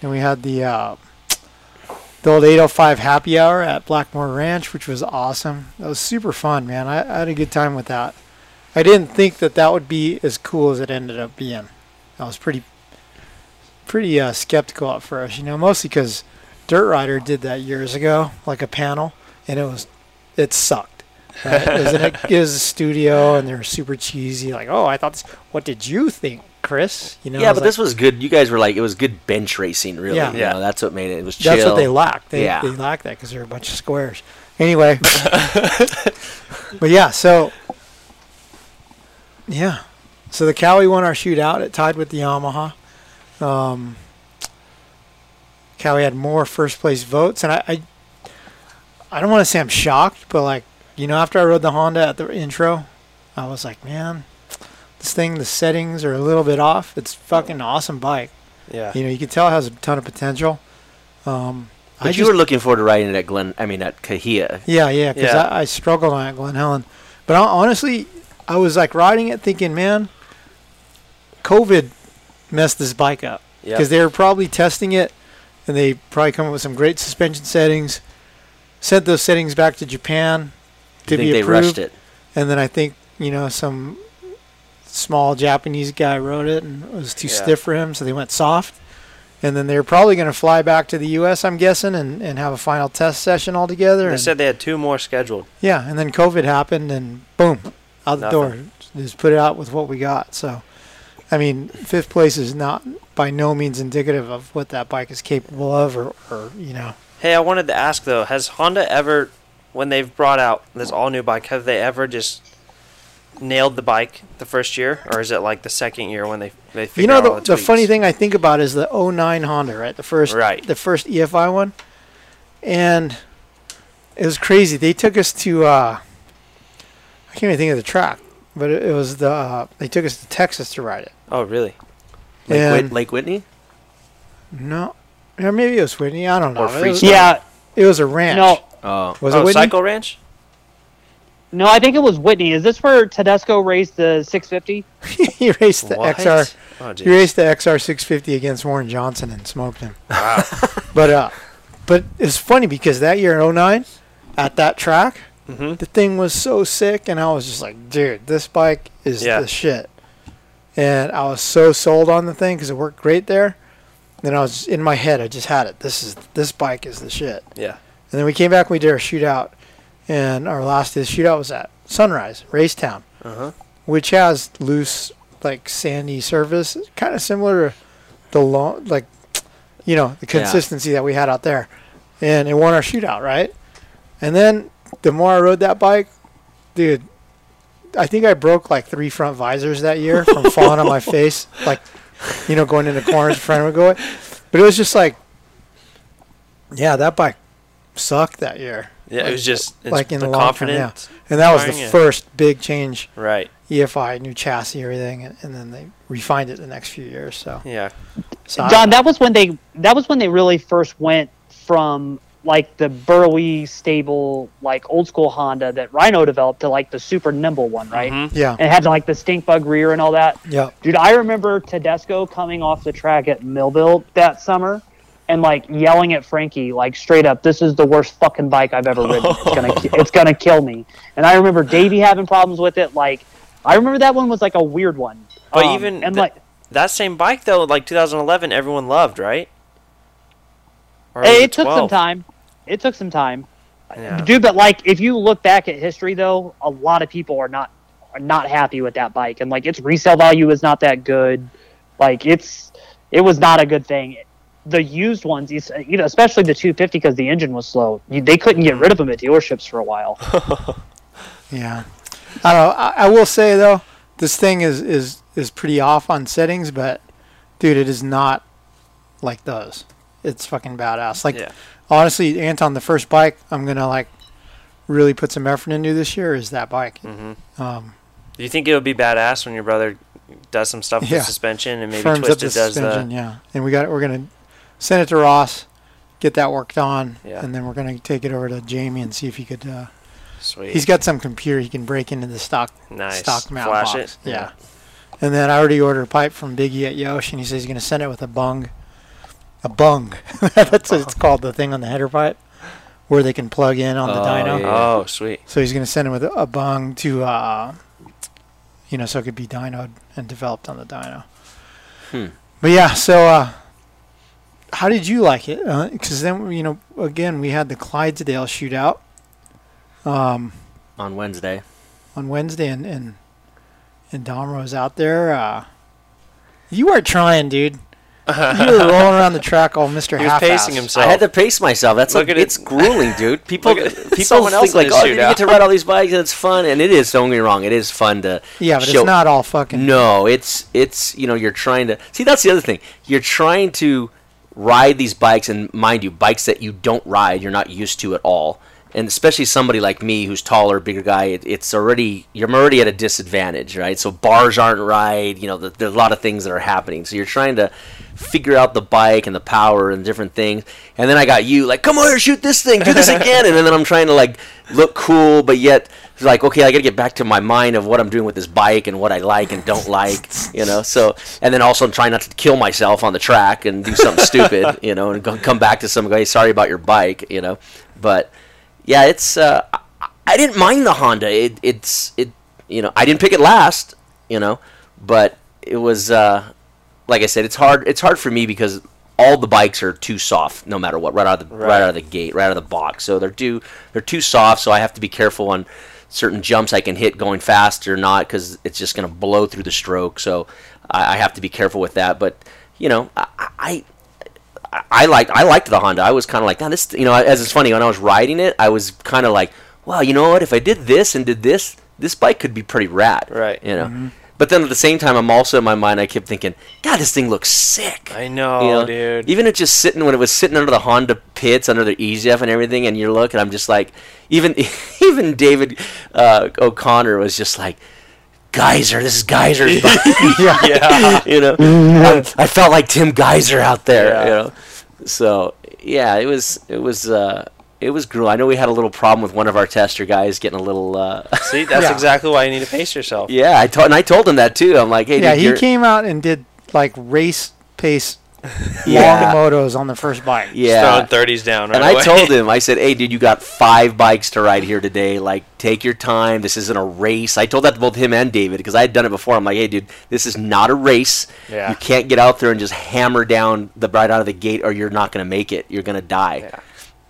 then we had the uh, the old 805 happy hour at Blackmore Ranch, which was awesome. That was super fun, man. I, I had a good time with that. I didn't think that that would be as cool as it ended up being. I was pretty pretty uh, skeptical at first, you know, mostly because Dirt Rider did that years ago, like a panel, and it was it sucked. Right? it, was in a, [LAUGHS] it was a studio, and they're super cheesy. Like, oh, I thought, this, what did you think, Chris? You know,
yeah, but
like,
this was good. You guys were like, it was good bench racing, really.
Yeah.
You
Yeah.
know, that's what made it. It was chill.
That's what they lacked. They,
Yeah.
they lacked that because they're a bunch of squares. Anyway, [LAUGHS] but yeah, so yeah, so the Kawi won our shootout. It tied with the Yamaha. Um, how had more first place votes, and I, I, I don't want to say I'm shocked, but like you know, after I rode the Honda at the intro, I was like, man, this thing, the settings are a little bit off. It's fucking awesome bike.
Yeah.
You know, you can tell it has a ton of potential. Um,
But
I
you were looking forward to riding it at Glen. I mean, at Cahuilla.
yeah, yeah, because
Yeah.
I, I struggled on it, Glen Helen. But hon- honestly, I was like riding it thinking, man, COVID messed this bike up.
Yep.
Because they were probably testing it and they probably come up with some great suspension settings, sent those settings back to Japan to
think
be
they
approved.
rushed it?
And then I think, you know, some small Japanese guy wrote it and it was too
Yeah.
stiff for him, so they went soft. And then they're probably going to fly back to the U.S., I'm guessing, and, and have a final test session all together.
They said they had two more scheduled.
yeah, and then COVID happened, and boom, out the door. Just put it out with what we got. So, I mean, fifth place is not by no means indicative of what that bike is capable of, or, or you know.
Hey, I wanted to ask though, has Honda ever, when they've brought out this all new bike, have they ever just nailed the bike the first year, or is it like the second year when they they figure
You know,
out all
the,
the,
the funny thing I think about is the 09 Honda, right? The first,
Right.
the first EFI one, and it was crazy. They took us to, uh, I can't even think of the track, but it, it was the uh, they took us to Texas to ride it.
Oh, really?
Lake,
And-
Whit- Lake Whitney.
No, or maybe it was Whitney. I don't know.
Or
It was-
Freestone.
Yeah,
it was a ranch.
no,
Oh,
was
oh,
it Whitney?
Cycle Ranch?
no, I think it was Whitney. Is this where Tedesco raced the 650? [LAUGHS]
he raced the
What?
XR.
Oh,
He raced the XR 650 against Warren Johnson and smoked him.
Wow. [LAUGHS]
But uh, but it's funny because that year in 09, at that track,
hmm
the thing was so sick, and I was just like, dude, this bike is
Yeah.
the shit. And I was so sold on the thing because it worked great there. Then I was in my head, I just had it. This is this bike is the shit.
Yeah.
And then we came back, and we did our shootout, and our last day of the shootout was at Sunrise Racetown,
Uh huh.
which has loose, like sandy surface, kind of similar to the long, like, you know, the
Yeah.
consistency that we had out there. And it won our shootout, right? And then the more I rode that bike, dude, I think I broke like three front visors that year from [LAUGHS] falling on my face, like, you know, going into corners, a friend would go. But it was just like, yeah, that bike sucked that year.
Yeah, it was just it's
like in
the,
the long term, yeah.
confidence.
And that was the
Trying it.
first big change.
Right.
EFI, new chassis, everything, and, and then they refined it the next few years. So,
Yeah.
so
John, that was when they that was when they really first went from like the burly, stable, like old school Honda that Rhino developed to like the super nimble one, right?
Mhm.
yeah,
And it had like the stink bug rear and all that.
yeah,
Dude, I remember Tedesco coming off the track at Millville that summer and like yelling at Frankie like straight up, "This is the worst fucking bike I've ever ridden. It's gonna [LAUGHS] it's gonna kill me." And I remember Davey having problems with it. Like I remember that one was like a weird one.
But
Um,
even
and
the-
like
That same bike though, like 2011, everyone loved, right? Or
it, it took some time. It took some time.
Yeah.
Dude, but like if you look back at history though, a lot of people are not are not happy with that bike and like its resale value is not that good. Like it's it was not a good thing. The used ones, you know, especially the 250 because the engine was slow. They couldn't get rid of them at dealerships for a while. [LAUGHS]
yeah. I don't know. I, I will say though, this thing is is is pretty off on settings, but dude, it is not like those. It's fucking badass. Like
Yeah.
honestly, Anton, the first bike I'm gonna like really put some effort into this year is that bike.
hmm
Um,
Do you think it would be badass when your brother does some stuff with
Yeah.
the suspension and maybe
firms up
Twisted
the
does
suspension,
the
yeah. And we got we're gonna send it to Ross, get that worked on,
Yeah.
and then we're gonna take it over to Jamie and see if he could. Uh,
sweet?
he's got some computer he can break into the stock
nice.
stock mount
Flash
box.
it.
Yeah. And then I already ordered a pipe from Biggie at Yosh, and he says he's gonna send it with a bung. A bung. [LAUGHS] That's what it's called. The thing on the header pipe, where they can plug in on the
Oh,
dyno.
yeah.
Oh, sweet.
So he's gonna send it with a, a bung to, uh, you know, so it could be dynoed and developed on the dyno.
Hmm.
But yeah, so uh, how did you like it? Because then you know, again, we had the Clydesdale shootout um,
on Wednesday.
on Wednesday, and and and Dahmer was out there. Uh, you weren't trying, dude. You were [LAUGHS] rolling around the track, all Mister
He was
Half-ass.
pacing himself.
I had to pace myself. That's
Look
like,
it.
it's grueling, dude. [LAUGHS] People,
at
people
someone else
think like, oh, you get to ride all these bikes and it's fun, and it is. Don't get me wrong, it is fun to.
Yeah, but
show-
it's not all fucking.
No, it's it's you know you're trying to see. That's the other thing. You're trying to ride these bikes, and mind you, bikes that you don't ride, you're not used to at all. And especially somebody like me who's taller, bigger guy, it, it's already you're already at a disadvantage, right? So bars aren't right. You know, the, there's a lot of things that are happening. So you're trying to figure out the bike and the power and different things. And then I got you like, come over here, shoot this thing, do this again. and then I'm trying to like look cool, but yet like, okay, I got to get back to my mind of what I'm doing with this bike and what I like and don't like, you know. So and then also I'm trying not to kill myself on the track and do something stupid, [LAUGHS] you know, and come back to some guy, sorry about your bike, you know. But yeah, it's uh, I, didn't mind the Honda. It, it's it you know I didn't pick it last, you know, but it was uh, like I said, it's hard. It's hard for me because all the bikes are too soft, no matter what, right out of the right,
Right.
out of the gate, right out of the box. So they're too they're too soft. So I have to be careful on certain jumps I can hit going fast or not because it's just going to blow through the stroke. So I, I have to be careful with that. But you know, I. I I liked I liked the Honda. I was kind of like, nah, this you know, as it's funny when I was riding it, I was kind of like, wow, you know what? If I did this and did this, this bike could be pretty rad,
Right.
You know.
Mhm.
But then at the same time, I'm also in my mind, I kept thinking, God, this thing looks sick.
I know,
You know,
dude.
Even it just sitting when it was sitting under the Honda pits, under the EZF and everything, and you're looking, I'm just like, even [LAUGHS] even David uh, O'Connor was just like, Gajser, this is Gajser's [LAUGHS] bike. [LAUGHS]
Yeah.
you know, I, I felt like Tim Gajser out there. You know, so yeah, it was it was uh, it was grueling. I know we had a little problem with one of our tester guys getting a little. Uh, [LAUGHS]
See, that's
Yeah.
exactly why you need to pace yourself.
yeah, I told and I told him that too. I'm like, hey,
yeah,
dude,
he
you're-
came out and did like race pace
Yeah.
long motos on the first bike.
Yeah.
Throwing 30s down right
and I
away.
told him, [LAUGHS] I said, "Hey, dude, you got five bikes to ride here today. Like, take your time. This isn't a race." I told that to both him and David because I had done it before. I'm like, "Hey, dude, this is not a race.
Yeah.
You can't get out there and just hammer down the right out of the gate, or you're not going to make it. You're going to die."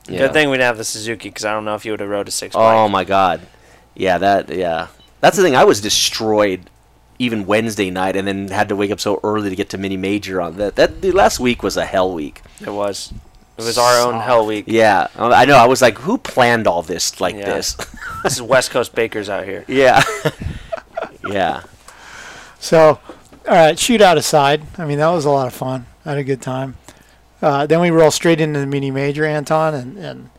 You
Good
know?
thing we didn't have the Suzuki because I don't know if you would have rode a six.
Oh my god. Yeah, that yeah. That's the thing. I was destroyed even Wednesday night, and then had to wake up so early to get to mini major on that. That the last week was a hell week.
It was. It was our own hell week.
Yeah, I know. I was like, who planned all this like
Yeah.
this? [LAUGHS]
This is West Coast bakers out here.
yeah, [LAUGHS] yeah.
So, all right, shootout aside, I mean that was a lot of fun. I had a good time. Uh, then we roll straight into the mini major, Anton, and, and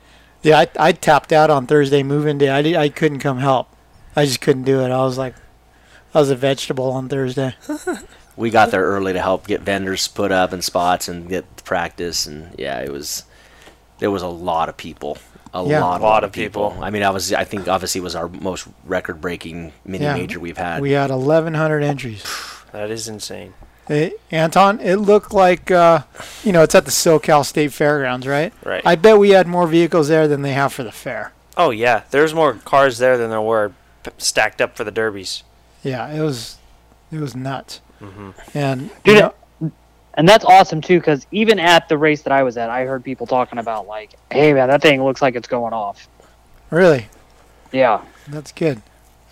yeah, I, I tapped out on Thursday moving day. I, di- I couldn't come help. I just couldn't do it. I was like, I was a vegetable on Thursday.
We got there early to help get vendors put up in spots and get practice, and yeah, it was. There was a lot of people. A
Yeah.
lot,
A lot of people.
I mean, I was. I think obviously it was our most record-breaking mini
Yeah.
major we've had.
We had 1,100 entries. [SIGHS]
That is insane.
Hey, Anton, it looked like, uh, you know, it's at the SoCal State Fairgrounds, right?
Right.
I bet we had more vehicles there than they have for the fair.
Oh yeah, there's more cars there than there were p- stacked up for the derbies.
Yeah, it was, it was nuts.
Mhm.
And
Dude,
you know,
And that's awesome too, because even at the race that I was at, I heard people talking about like, "Hey man, that thing looks like it's going off."
really,
Yeah.
that's good.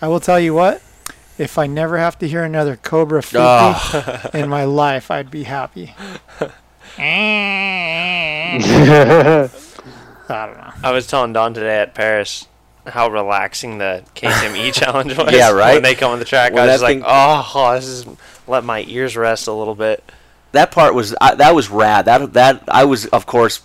I will tell you what, if I never have to hear another Cobra 50
Oh.
in my life, I'd be happy. [LAUGHS] I don't know.
I was telling Don today at Paris how relaxing the KTM E [LAUGHS] challenge was.
Yeah, right?
When they come on the track,
When
I was just like, oh, oh, this is let my ears rest a little bit.
that part was I, that was rad. That that I was of course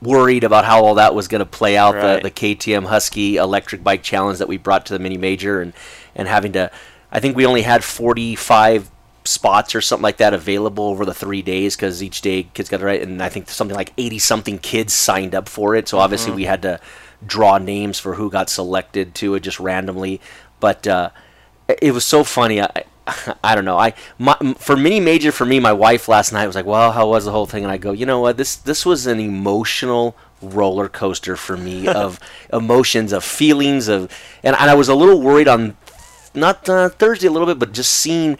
worried about how all that was going to play out.
Right.
The the KTM Husky electric bike challenge that we brought to the mini major and and having to. I think we only had forty five spots or something like that available over the three days because each day kids got to write and I think something like eighty something kids signed up for it. So obviously
Mhm.
we had to draw names for who got selected to it just randomly. But uh, it- was so funny. I, [LAUGHS] I don't know. I my, for mini major for me, my wife last night was like, "Well, how was the whole thing?" And I go, "You know what? This this was an emotional roller coaster for me [LAUGHS] of emotions, of feelings, of and, and I was a little worried on not uh, Thursday a little bit, but just seeing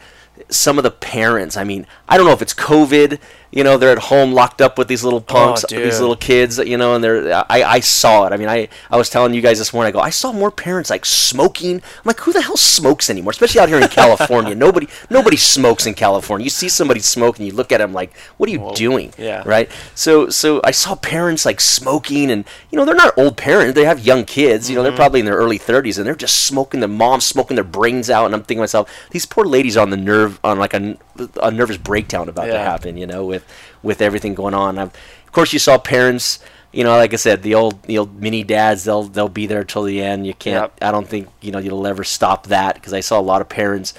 some of the parents. I mean, I don't know if it's COVID. You know, they're at home locked up with these little punks, these little kids. You know, and they're. I, I saw it. I mean, I I was telling you guys this morning. I go, I saw more parents like smoking. I'm like, who the hell smokes anymore? Especially out here in [LAUGHS] California. nobody nobody smokes in California. You see somebody smoking, you look at them like, what are you doing?
yeah.
Right. So so I saw parents like smoking, and you know, they're not old parents. They have young kids. You know, they're
Mhm.
probably in their early 30s, and they're just smoking. Their moms smoking their brains out, and I'm thinking to myself, these poor ladies on the nerve on like a, a nervous breakdown about to happen. You know, with with with everything going on. I've, of course, you saw parents. You know, like I said, the old the old mini dads. They'll they'll be there till the end. You can't. I don't think you know you'll ever stop that because I saw a lot of parents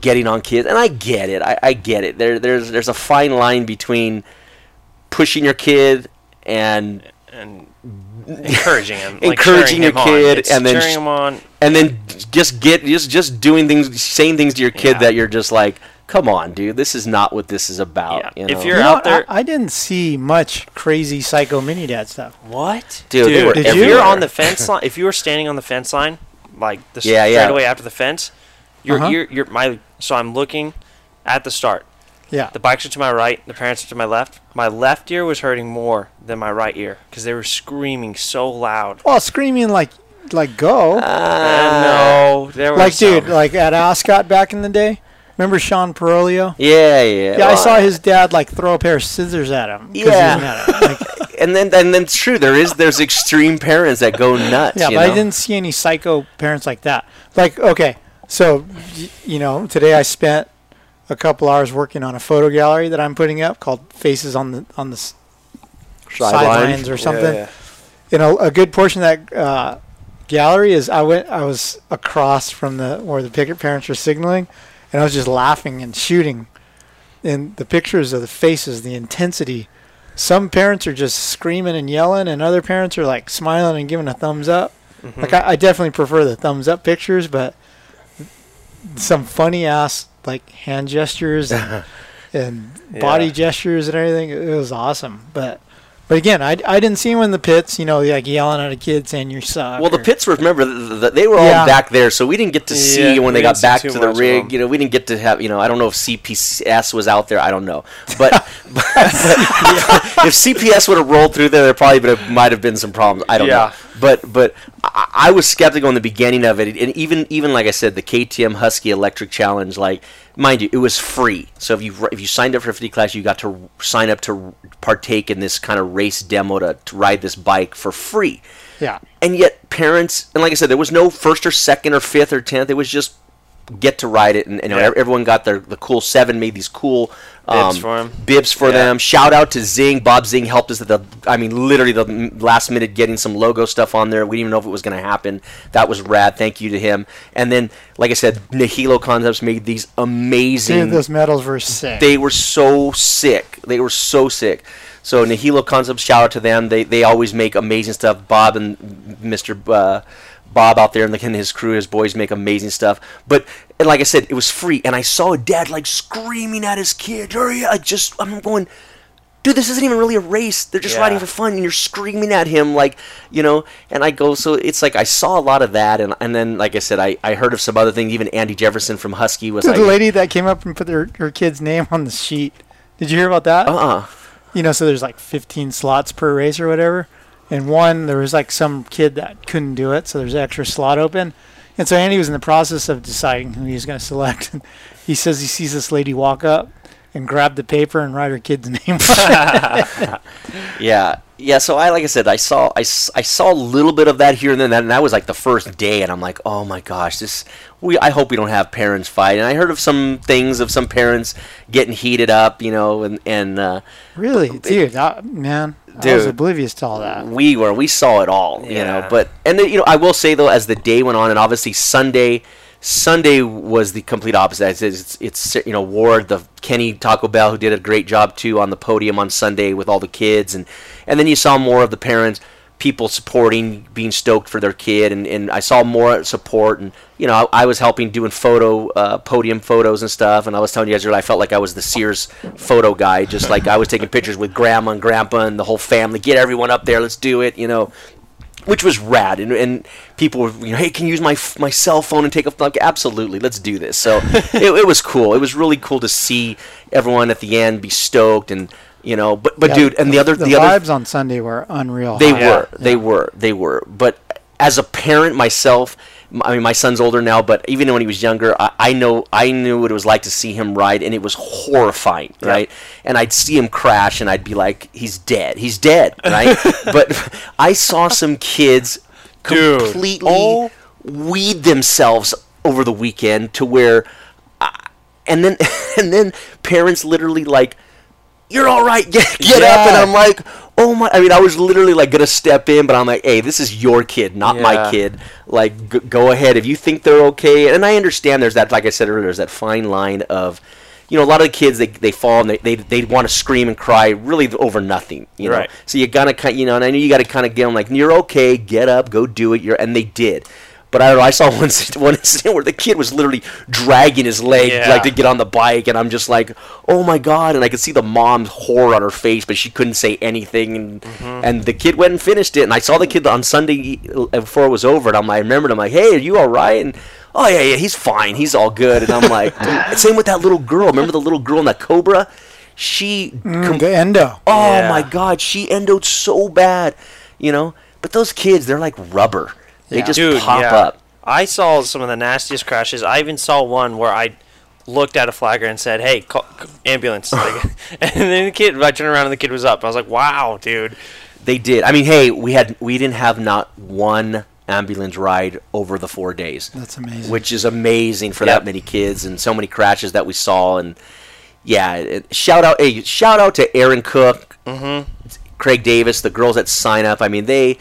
getting on kids, and I get it. I, I get it. There there's there's a fine line between pushing your kid and
and encouraging him, [LAUGHS] like
encouraging your
him
kid, and then
cheering him on.
and then just get just just doing things, saying things to your kid
Yeah.
that you're just like, come on, dude, this is not what this is about. You know?
If you're
You
out
what?
there,
I, I didn't see much crazy psycho mini dad stuff.
what,
Dude, they were
Did
if
you?
you're on the fence line, if you were standing on the fence line, like the
Yeah,
straight
yeah.
away after the fence, you're
Uh-huh.
you're you're my. So I'm looking at the start.
Yeah.
The bikes are to my right, the parents are to my left. My left ear was hurting more than my right ear because they were screaming so loud.
Well, screaming like like go.
and no, there was
like dude, like at Ascot back in the day. Remember Sean Perolio?
yeah, yeah.
Yeah, I saw his dad like throw a pair of scissors at him.
Yeah.
at him. Like, [LAUGHS]
and then and then it's true. There is there's extreme parents that go nuts.
yeah, but I didn't see any psycho parents like that. Like, okay, so you know, today I spent a couple hours working on a photo gallery that I'm putting up called Faces on the on the sidelines or something.
yeah.
You know, a good portion of that uh, gallery is I went I was across from the where the picket parents were signaling, and I was just laughing and shooting. And the pictures of the faces, the intensity. Some parents are just screaming and yelling, and other parents are like smiling and giving a thumbs up.
Mm-hmm.
Like I, I definitely prefer the thumbs up pictures, but some funny ass like hand gestures and, and [LAUGHS] body gestures and everything. It was awesome, but but again, I, I didn't see him in the pits. You know, like yelling at a kid saying you suck.
Well, the pits were remember th- th- they were all
Yeah.
back there, so we didn't get to see
Yeah,
when they got back to the rig. You know, we didn't get to have. You know, I don't know if CPS was out there. I don't know, but, [LAUGHS] [LAUGHS] but, [LAUGHS] if CPS would have rolled through there, there probably would have, might have been some problems. I don't know. But but I, I was skeptical in the beginning of it, and even even like I said, the KTM Husky Electric Challenge, like mind you, it was free. So if you if you signed up for a 50 class, you got to sign up to partake in this kind of race demo to, to ride this bike for free.
Yeah,
and yet parents and like i said there was no first or second or fifth or tenth. It was just get to ride it and, and
Yeah.
everyone got their the cool seven made these cool um,
Bibs for 'em.
bibs for
Yeah.
them shout out to zing bob zing helped us at the i mean literally the last minute getting some logo stuff on there we didn't even know if it was going to happen that was rad thank you to him and then like i said nihilo concepts made these amazing
dude, those medals were sick.
they were so sick. They were so sick. So Nihilo Concepts, shout out to them. They they always make amazing stuff. Bob and Mr. Uh, Bob out there and, the, and his crew, his boys make amazing stuff. But and like I said, it was free. And I saw a dad like screaming at his kid. Hurry! I just I'm going. Dude, this isn't even really a race. They're just
Yeah.
riding for fun, and you're screaming at him like, you know. And I go, so it's like I saw a lot of that, and and then like I said, I, I heard of some other things. Even Andy Jefferson from Husky was
Dude,
like,
the lady that came up and put her, her kid's name on the sheet. Did you hear about that?
uh, uh
you know, so there's like 15 slots per race or whatever. And one, there was like some kid that couldn't do it, so there's an extra slot open. And so Andy was in the process of deciding who he was going to select. And [LAUGHS] he says he sees this lady walk up and grab the paper and write her kid's [LAUGHS] name. [LAUGHS]
Yeah, yeah. So I, like I said, I saw, I, I saw a little bit of that here and then, That, and that was like the first day, and I'm like, oh my gosh, this. We, I hope we don't have parents fight. And I heard of some things of some parents getting heated up, you know, and and uh,
really, dude, I, man, I was
Dude.
oblivious to all that.
we were, we saw it all, you know.
Yeah.
But and then, you know, I will say though, as the day went on, and obviously Sunday. Sunday was the complete opposite. It's, it's, it's you know Ward, the Kenny Taco Bell, who did a great job too on the podium on Sunday with all the kids, and and then you saw more of the parents, people supporting, being stoked for their kid, and, and I saw more support, and you know I, I was helping doing photo uh, podium photos and stuff, and I was telling you guys earlier, I felt like I was the Sears photo guy, just like I was taking pictures with grandma and grandpa and the whole family, get everyone up there, let's do it, you know which was rad and, and people were you know hey can you use my my cell phone and take a like absolutely let's do this. So [LAUGHS] it, it was cool. It was really cool to see everyone at the end be stoked and you know but but
Yeah,
dude and the other
the,
the other
vibes on Sunday were unreal.
they
high.
were they were they were but as a parent myself I mean, my son's older now, but even when he was younger, I, I know I knew what it was like to see him ride, and it was horrifying, right? And I'd see him crash, and I'd be like, "He's dead, he's dead," [LAUGHS] right? but I saw some kids
Dude.
completely
Oh.
weed themselves over the weekend to where, I, and then [LAUGHS] and then parents literally like you're all right. [LAUGHS] Get, get up. And I'm like, oh my. I mean, I was literally like gonna step in, but I'm like, hey, this is your kid, not my kid. Like, g- go ahead if you think they're okay. And I understand there's that, like I said earlier, there's that fine line of. You know, a lot of the kids they, they fall and they, they, they want to scream and cry really over nothing. You know,
Right.
so you gotta kind, you know, and I know you gotta kind of get them like, you're okay, get up, go do it. You're, and they did. But I don't know. I saw [LAUGHS] one inc- one incident where the kid was literally dragging his leg
Yeah.
like to get on the bike, and I'm just like, oh my god! And I could see the mom's horror on her face, but she couldn't say anything. And
Mm-hmm.
and the kid went and finished it. And I saw the kid on Sunday uh, before it was over, and I'm, I remembered. I'm like, hey, are you all right? And oh yeah, yeah, he's fine. He's all good. And I'm like, [LAUGHS] same with that little girl. Remember the little girl in the Cobra? She
Mm, the endo.
Oh
Yeah.
my God, she endoed so bad, you know. But those kids, they're like rubber. They
Yeah.
just
Dude,
pop
yeah.
up.
I saw some of the nastiest crashes. I even saw one where I looked at a flagger and said, "Hey, call, c- ambulance!" [LAUGHS] Like, [LAUGHS] and then the kid, I turned around and the kid was up. I was like, "Wow, dude!"
They did. I mean, hey, we had we didn't have not one ambulance ride over the four days,
That's amazing.
which is amazing for
Yep.
that many kids and so many crashes that we saw. And yeah, it, shout out, hey, shout out to Aaron Cook,
Mm-hmm.
Craig Davis, the girls that sign up. I mean, they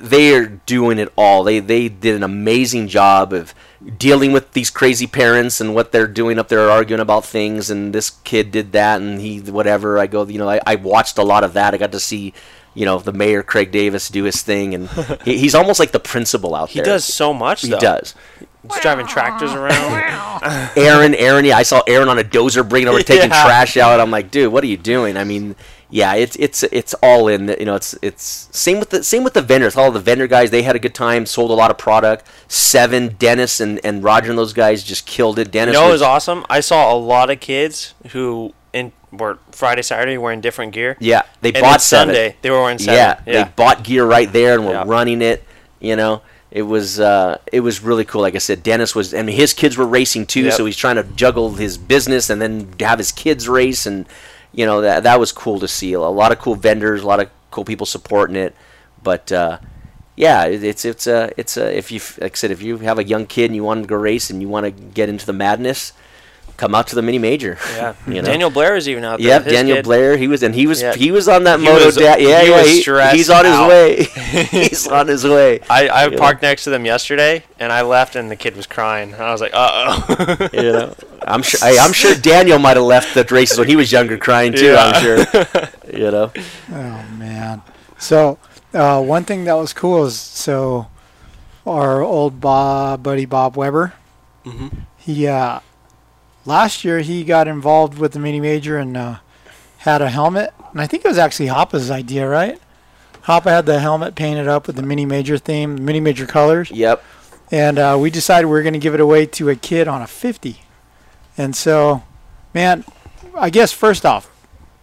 they are doing it all. They they did an amazing job of dealing with these crazy parents and what they're doing up there arguing about things and this kid did that and he whatever. I go, you know, I, I watched a lot of that. I got to see, you know, the mayor Craig Davis do his thing and [LAUGHS] he, he's almost like the principal out
He
there.
He does so much.
He
though.
does.
He's driving tractors around.
Aaron, Aaron, yeah, I saw Aaron on a dozer bringing over [LAUGHS] taking
Yeah.
trash out. I'm like, dude, what are you doing? I mean, yeah, it's it's it's all in. You know, it's it's same with the same with the vendors. All the vendor guys, they had a good time, sold a lot of product. Seven, Dennis and, and Roger and those guys just killed it.
you
Dennis
know, it
was,
was awesome. I saw a lot of kids who in were Friday, Saturday wearing different gear.
yeah, they
and
bought seven.
Sunday they were wearing seven.
Yeah,
Yeah,
they bought gear right there and were
Yeah.
running it. You know, it was uh, it was really cool. Like I said, Dennis was. I mean, his kids were racing too,
Yep.
so he's trying to juggle his business and then have his kids race, and you know that that was cool to see. A lot of cool vendors, a lot of cool people supporting it. But uh, yeah, it- it's it's uh, it's uh, if you like I said, if you have a young kid and you want to go race and you want to get into the madness. Come out to the mini major.
yeah. [LAUGHS]
you know?
Daniel Blair is even out there.
Yep,
His
Daniel
kid.
Blair. He was, and he was,
Yeah.
he was on that
He
moto.
was-
da- yeah,
he
yeah,
was
he- he's on his
out.
way. [LAUGHS] [LAUGHS] he's on his way.
I, I
Yeah.
parked next to them yesterday, and I left, and the kid was crying. I was like, "Uh oh."
You know, I'm sure. Hey, I'm sure Daniel might have left the races when he was younger, crying too. I'm sure. You know.
Oh man. So uh, one thing that was cool is so our old Bob buddy Bob Weber.
Mhm.
He uh, last year he got involved with the mini major and uh, had a helmet, and I think it was actually Hoppa's idea, right? Hoppa had the helmet painted up with the mini major theme, mini major colors,
Yep.
and uh, we decided we were going to give it away to a kid on a 50. And so, man, I guess first off,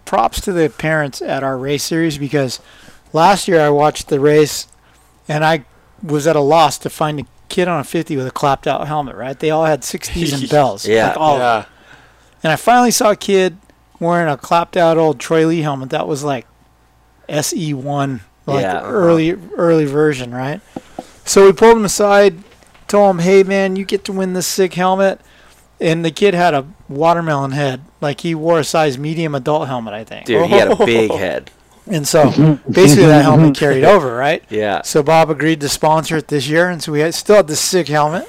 props to the parents at our race series because last year I watched the race and I was at a loss to find a kid on a 50 with a clapped out helmet, right? They all had 6Ds and [LAUGHS] bells.
Yeah.
Like all of them. And I finally saw a kid wearing a clapped out old Troy Lee helmet that was like SE1, like
Yeah, uh-huh.
early early version, right? So we pulled him aside, told him, "Hey man, you get to win this sick helmet." And the kid had a watermelon head, like he wore a size medium adult helmet, I think.
Dude, he had a big [LAUGHS] head.
And so mm-hmm. Mm-hmm. basically that mm-hmm. helmet carried [LAUGHS] over, right?
Yeah.
So Bob agreed to sponsor it this year, and so we had, still had this sick helmet.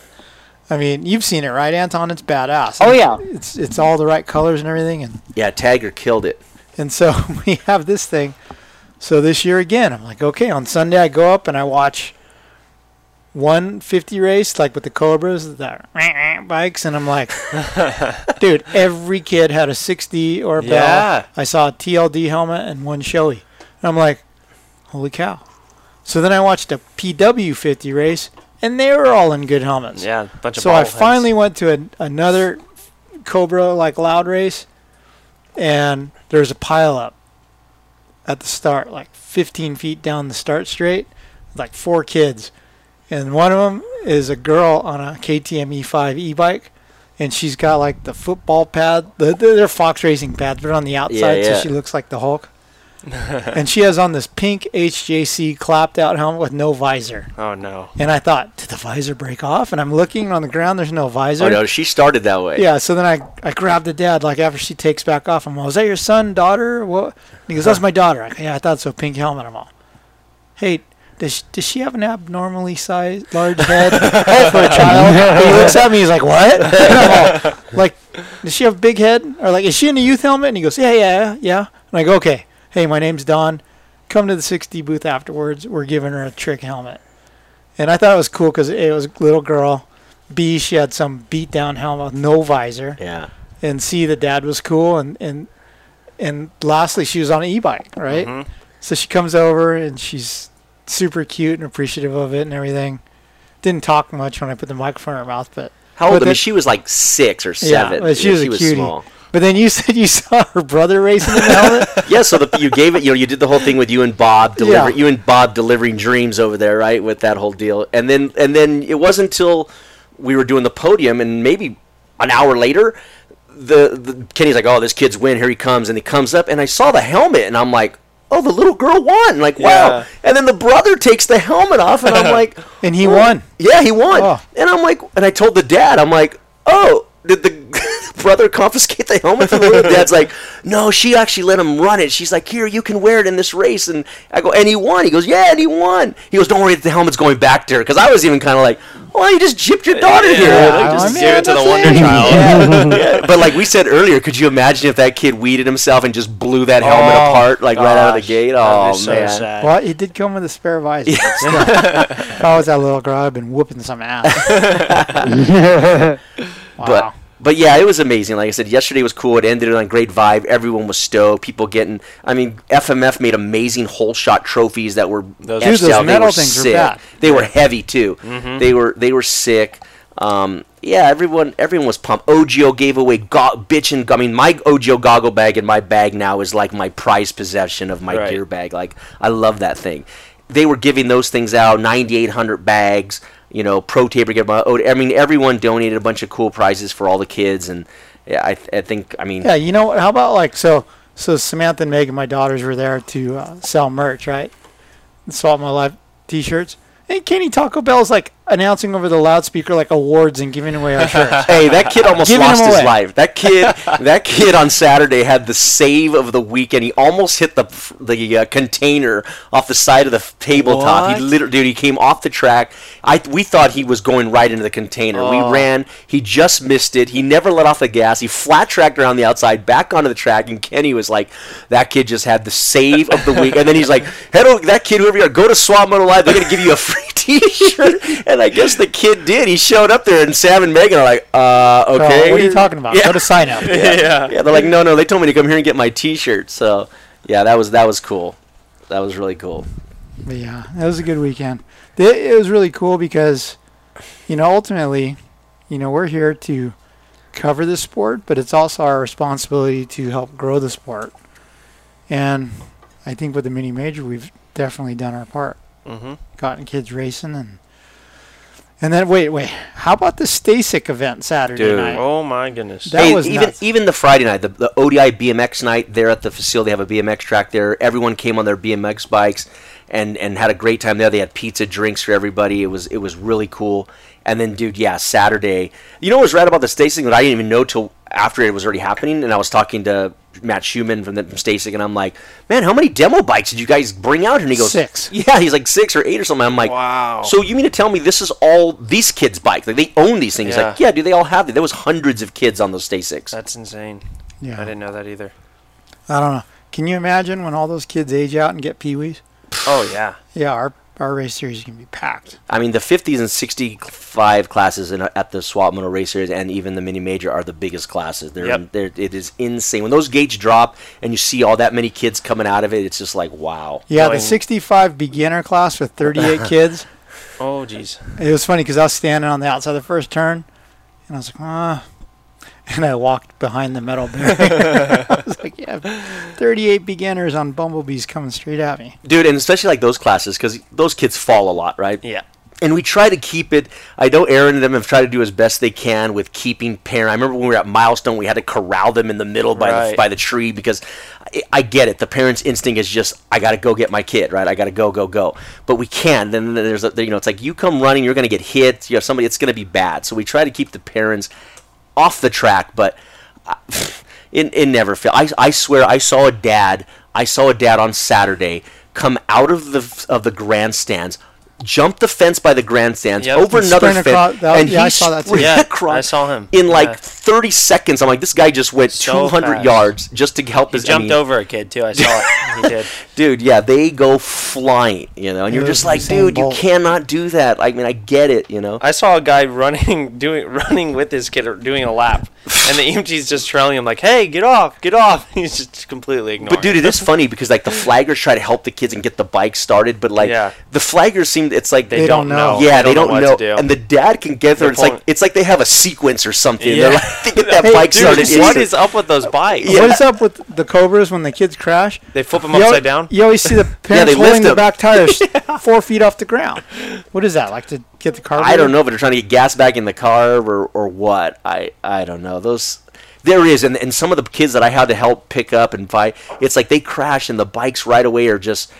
I mean, you've seen it, right, Anton? It's badass.
Oh, yeah.
It's it's all the right colors and everything, and
Yeah, Tagger killed it.
and so [LAUGHS] we have this thing. So this year again, I'm like, okay, on Sunday I go up and I watch 150 race, like with the Cobras, the [LAUGHS] bikes, and I'm like, dude, every kid had a 6D or a bell.
Yeah.
I saw a TLD helmet and one Shoei. And I'm like, holy cow. So then I watched a PW 50 race, and they were all in good helmets.
Yeah, bunch of
So I finally went to a, another Cobra like loud race, and there's a pile up at the start, like 15 feet down the start straight, like four kids, and one of them is a girl on a KTM E5 e-bike, and she's got like the football pad. The, the, they're Fox Racing pads, but on the outside,
yeah.
so she looks like the Hulk. [LAUGHS] and she has on this pink HJC clapped out helmet with no visor.
Oh no.
And I thought, did the visor break off? And I'm looking on the ground, there's no visor.
Oh no, she started that way.
Yeah, so then I, I grabbed the dad, like after she takes back off. I'm all, is that your son, daughter? What? And he goes, that's my daughter. I go, yeah, I thought so. Pink helmet. I'm all, hey, does she, does she have an abnormally sized, large head [LAUGHS] for a child? he looks at me, he's like, what? [LAUGHS] All, like, does she have a big head? Or like, is she in a youth helmet? And he goes, yeah, yeah, yeah. And I go, okay, hey, my name's Don. Come to the 6D booth afterwards. We're giving her a trick helmet. And I thought it was cool because it was a little girl. B, she had some beat down helmet with no visor.
Yeah.
And C, the dad was cool. And, and, and lastly, she was on an e bike, right?
Mhm.
So she comes over and she's super cute and appreciative of it and everything. Didn't talk much when I put the microphone in her mouth, but
How old?
but
I mean, she was like six or
yeah,
seven.
but she
Yeah,
was a cutie.
small.
But then you [LAUGHS] said you saw her brother racing in the helmet. [LAUGHS]
yeah, so the, you gave it. You know, you did the whole thing with you and Bob delivering
Yeah.
you and Bob delivering dreams over there, right? With that whole deal, and then and then it wasn't until we were doing the podium, and maybe an hour later, the, the Kenny's like, "Oh, this kid's win. Here he comes!" And he comes up, and I saw the helmet, and I'm like. Oh, the little girl won! Like, wow!
Yeah.
And then the brother takes the helmet off, and I'm [LAUGHS] like,
and he
oh,
won.
Yeah, he won.
Oh.
And I'm like, and I told the dad, I'm like, oh, did the [LAUGHS] brother confiscate the helmet from the little? Dad's like, [LAUGHS] no, she actually let him run it. She's like, here, you can wear it in this race. And I go, and he won. He goes, yeah, and he won. He goes, don't worry, the helmet's going back to her. Because I was even kind of like, well, you just gypped your daughter here.
Yeah,
Like,
I
just
mean, Give it to the
that's
wonder
it.
child. [LAUGHS]
yeah. But like we said earlier, could you imagine if that kid weeded himself and just blew that helmet
Oh,
apart like right out of the gate? Oh
so
man.
sad.
Well, he did come with a spare visor. but still. if I was that little girl, I'd been whooping some ass. wow.
But but yeah, it was amazing. Like I said, yesterday was cool. It ended on a great vibe. Everyone was stoked. People getting. I mean, FMF made amazing hole shot trophies that were
Those-
Dude, those metal
were
things were
sick.
bad.
They were heavy too.
Mhm.
They were they were sick. Um, yeah, everyone everyone was pumped. OGO gave away go- bitchin'. I mean, my OGO goggle bag in my bag now is like my prized possession of my
Right.
gear bag. Like I love that thing. They were giving those things out, 9,800 bags. You know, Pro Taper gave out. I mean, everyone donated a bunch of cool prizes for all the kids, and I, I think I mean,
Yeah, you know? How about like so? So Samantha and Megan, my daughters, were there to uh, sell merch, right? Swap Moto Live T-shirts. And Kenny Taco Bell's like announcing over the loudspeaker like awards and giving away our [LAUGHS] shirts.
Hey, that kid almost
Giving
lost his
away.
life. That kid, [LAUGHS] that kid on Saturday had the save of the weekend. He almost hit the the uh, container off the side of the f- tabletop. He literally, dude, he came off the track. I we thought he was going right into the container.
Oh.
We ran. He just missed it. He never let off the gas. He flat tracked around the outside, back onto the track, and Kenny was like, "That kid just had the save of the week." And then he's like, "Head over, that kid, whoever you are, go to Swap Moto Live. They're gonna give you a free T-shirt." and I guess the kid did. He showed up there, and Sam and Megan are like, "Uh,
So,
okay."
what are you talking about?
Yeah.
Go to sign up. [LAUGHS]
yeah.
Yeah, they're like, "No, no." They told me to come here and get my T-shirt. So, yeah, that was that was cool. That was really cool.
But yeah, it was a good weekend. It, it was really cool because, you know, ultimately, you know, we're here to cover the sport, but it's also our responsibility to help grow the sport. And I think with the mini major, we've definitely done our part.
Mm-hmm.
Gotten kids racing and. And then wait, wait. How about the Stacyc event Saturday
Dude.
night?
Oh my goodness.
That
hey,
was
even
nuts.
even the Friday night, the, the ODI BMX night there at the facility, they have a BMX track there. Everyone came on their BMX bikes and and had a great time there. They had pizza, drinks for everybody. It was it was really cool. And then, dude, yeah, Saturday. You know what was right about the Stacyc that I didn't even know till after it was already happening. And I was talking to Matt Schumann from, the, from Stacyc, and I'm like, man, how many demo bikes did you guys bring out? And he goes,
Six.
Yeah, he's like six or eight or something. I'm like,
Wow.
So you mean to tell me this is all these kids' bikes? Like they own these things? He's like,
Yeah.
yeah, do they all have them? There was hundreds of kids on those Stacycs.
That's insane.
Yeah.
I didn't know that either.
I don't know. Can you imagine when all those kids age out and get peewees?
Oh yeah.
Yeah, our our race series is gonna be packed.
I mean, the 50s and 65 classes in, at the Swap Moto Race Series and even the Mini Major are the biggest classes. They're,
Yep.
they're, it is insane. When those gates drop and you see all that many kids coming out of it, it's just like, wow.
Yeah, the 65 beginner class with 38 [LAUGHS] kids.
Oh jeez.
It was funny because I was standing on the outside of the first turn, and I was like, ah. [LAUGHS] And I walked behind the metal barrier. [LAUGHS] I was like, yeah, 38 beginners on bumblebees coming straight at me.
Dude, and especially like those classes because those kids fall a lot, right?
Yeah.
and we try to keep it. I know Aaron and them have tried to do as best they can with keeping parent. I remember when we were at Milestone, we had to corral them in the middle by the, by the tree because I, I get it. The parent's instinct is just I got to go get my kid, right? I got to go, go, go. But we can't. Then there's a, you know, it's like you come running, you're going to get hit. You have somebody, it's going to be bad. So we try to keep the parents off the track, but uh, it, it never failed. I, I swear, I saw a dad. I saw a dad on Saturday come out of the of the grandstands, jump the fence by the grandstands
Yep.
over
And
another fence,
across- that-
and
yeah,
he
I saw that too.
Yeah,
across
I saw him.
in like
Yeah.
30 seconds. I'm like, this guy just went
So
200
fast.
yards just to help
He
his. I
jumped
mean,
over a kid too. I saw it. [LAUGHS] He did.
dude. Yeah, they go flying, you know, and you're just like,
Usain
dude, you cannot do that. I mean, I get it, you know.
I saw a guy running, [LAUGHS] doing, running with his kid, or doing a lap, and the EMT's just trailing him like, "Hey, get off, get off!" [LAUGHS] He's just completely ignoring.
But dude, it is funny because like the flaggers try to help the kids and get the bike started, but like
Yeah.
the flaggers seem it's like
They
They
don't
don't
know.
know.
Yeah, they don't,
what
know,
to do.
and the dad can get there. It's like it's like they have a sequence or something.
Yeah.
They're like, they get that
Hey,
bike
dude,
started.
What is up with those bikes?
Yeah.
What is up with the Cobras when the kids crash?
They flip them
You al-
upside down.
You always see the [LAUGHS] parents
they
holding the back tires [LAUGHS] four feet off the ground. What is that? Like to get the car?
I don't know, but they're trying to get gas back in the car or or what. I I don't know. Those there is, and and some of the kids that I had to help pick up and fight, it's like they crash and the bikes right away are just.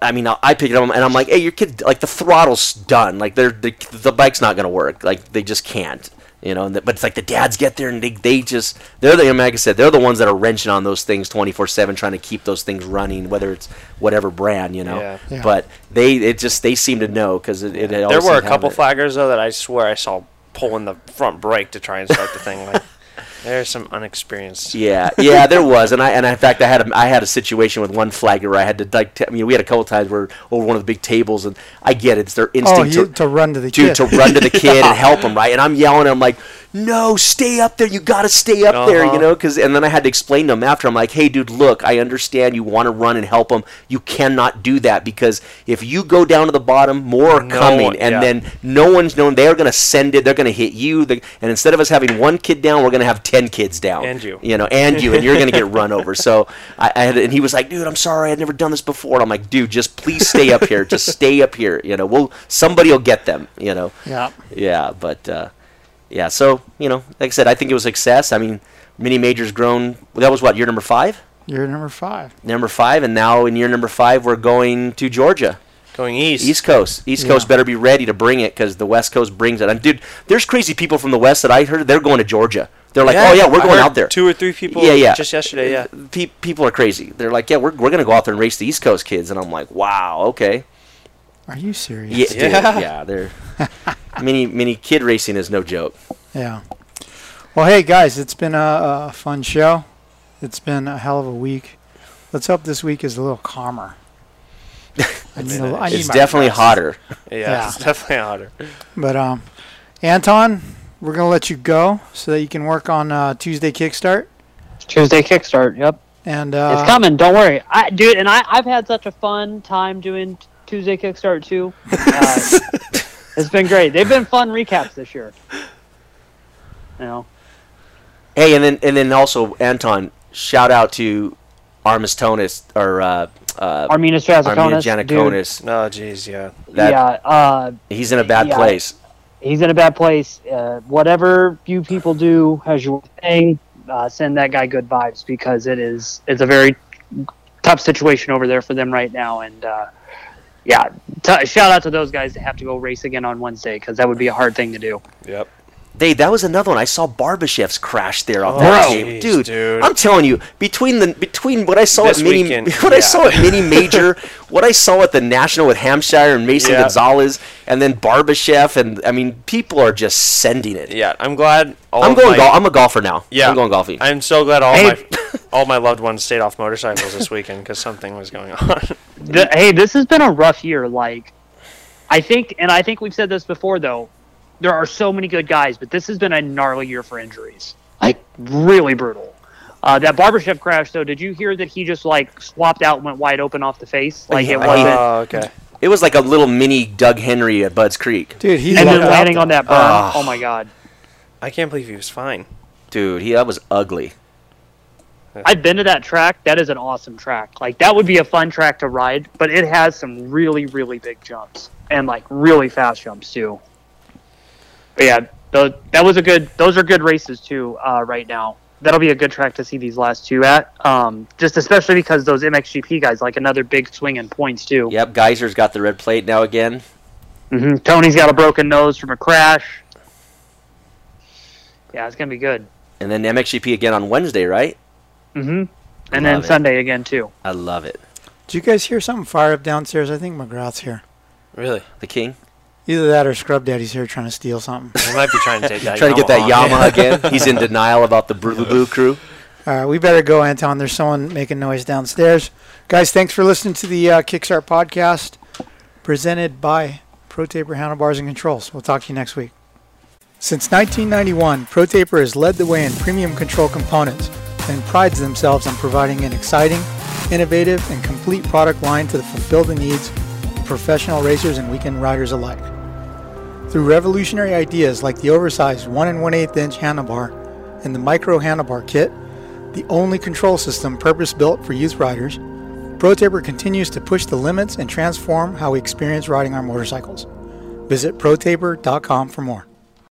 I mean, I I pick it up and I'm like, "Hey, your kid, like the throttle's done. Like they're the, the bike's not gonna work. Like they just can't." You know, and the, but it's like the dads get there and they, they just they're the like I said they're the ones that are wrenching on those things twenty four seven trying to keep those things running whether it's whatever brand you know
Yeah.
Yeah.
but they it just they seem to know because it, it
There were a
seemed to have
couple
it.
flaggers though that I swear I saw pulling the front brake to try and start the thing. Like, there's some unexperienced.
Yeah, yeah, there was, and I and in fact I had a, I had a situation with one flagger where I had to like t- I mean we had a couple times where over one of the big tables and I get it, it's their
Oh,
instinct
you,
to,
to run to the
to,
kid.
to run to the kid and [LAUGHS] help him right, and I'm yelling, and I'm like, no, stay up there, you got to stay up there, you
Uh-huh.
know, because and then I had to explain to him after I'm like, hey dude, look, I understand you want to run and help him, you cannot do that because if you go down to the bottom, more are
No
coming,
one-
and
yeah.
then no one's known they're going to send it, they're going to hit you, the, and instead of us having one kid down, we're going to have ten kids down,
And you.
you know, and you, and you're going to get run [LAUGHS] over. So I, I had, and he was like, dude, I'm sorry, I'd never done this before. And I'm like, dude, just please stay up here, just stay up here. You know, we'll somebody will get them. You know,
yeah.
yeah, but uh, yeah. So you know, like I said, I think it was success. I mean, mini majors grown. That was what year number five,
You're number five.
number five, and now in year number five, we're going to Georgia.
Going east.
East Coast. East
Yeah.
Coast better be ready to bring it because the West Coast brings it. And dude, there's crazy people from the West that I heard they're going to Georgia. They're like, oh yeah, we're
I
going
heard
out there.
Two or three people.
Yeah, yeah.
Just yesterday, yeah.
Pe- people are crazy. They're like, yeah, we're, we're gonna go out there and race the East Coast kids, and I'm like, wow, okay,
Are you serious?
yeah, dude,
Yeah.
yeah. They're [LAUGHS] mini mini kid racing is no joke.
Yeah. Well, hey guys, it's been a, a fun show. It's been a hell of a week. Let's hope this week is a little calmer. [LAUGHS] I need a, I need
It's definitely
rest.
hotter.
Yeah,
Yeah.
it's definitely hotter.
But um, Anton, we're gonna let you go so that you can work on uh, Tuesday Kickstart.
Tuesday Kickstart. Yep.
And uh,
it's coming. Don't worry, I, dude. And I, I've had such a fun time doing Tuesday Kickstart too. [LAUGHS] Uh, it's been great. They've been fun recaps this year. You know,
Hey, and then and then also Anton, shout out to Armistonis or uh, uh,
Arminas
Armina
Jasikonis, dude.
Janakonis.
Oh, jeez, yeah.
That
yeah, uh,
he's in a bad
yeah.
place.
he's in a bad place. Uh, whatever you people do as your thing, uh, send that guy good vibes because it is it's a very tough situation over there for them right now. And uh, yeah, t- shout out to those guys that have to go race again on Wednesday because that would be a hard thing to do.
Yep.
They that was another one. I saw Barbashev's crash there off
Oh,
that
jeez,
game, dude,
dude.
I'm telling you, between the between what I saw
This
at mini,
weekend, [LAUGHS]
what I saw at mini major, [LAUGHS] what I saw at the national with Hampshire and Mason
Yeah.
Gonzalez, and then Barbashev, and I mean, people are just sending it.
Yeah, I'm glad. All
I'm
of
going.
my-
Gol- I'm a golfer now.
Yeah,
I'm going golfing.
I'm so glad all
Hey.
my [LAUGHS] all my loved ones stayed off motorcycles this weekend because something was going on.
Th- hey, this has been a rough year. Like, I think, and I think we've said this before, though. There are so many good guys, but this has been a gnarly year for injuries. Like, really brutal. Uh, that Barbashev crash, though, did you hear that he just like swapped out and went wide open off the face? Like it
Yeah, I
wasn't,
Oh, okay.
It was like a little mini Doug Henry at Budds Creek,
dude, he
and then landing on that berm.
Ah.
oh my god!
I can't believe he was fine.
dude. He that was ugly.
I've been to that track. That is an awesome track. Like that would be a fun track to ride, but it has some really really big jumps and like really fast jumps too. But yeah, tho- that was a good. Those are good races too. Uh, right now, that'll be a good track to see these last two at. Um, just especially because those MXGP guys like another big swing in points too.
Yep, Gajser's got the red plate now again.
hmm Tony's got a broken nose from a crash. Yeah, it's gonna be good.
And then MXGP again on Wednesday, right?
Mm-hmm. And then
it.
Sunday again too.
I love it.
Do you guys hear something fire up downstairs? I think McGrath's here.
Really?
The king?
Either that or Scrub Daddy's here trying to steal something. [LAUGHS]
He might be trying to take that.
Trying to get that
Yamaha.
Yamaha again. He's in denial about the Blue Blue crew.
All right, we better go, Anton. There's someone making noise downstairs. Guys, thanks for listening to the uh, Kickstart podcast presented by ProTaper Handlebars and Controls. We'll talk to you next week. Since 1991, ProTaper has led the way in premium control components and prides themselves on providing an exciting, innovative, and complete product line to fulfill the needs of professional racers and weekend riders alike. Through revolutionary ideas like the oversized 1 and 1 8 inch handlebar and the micro handlebar kit, the only control system purpose built for youth riders, ProTaper continues to push the limits and transform how we experience riding our motorcycles. Visit protaper.com for more.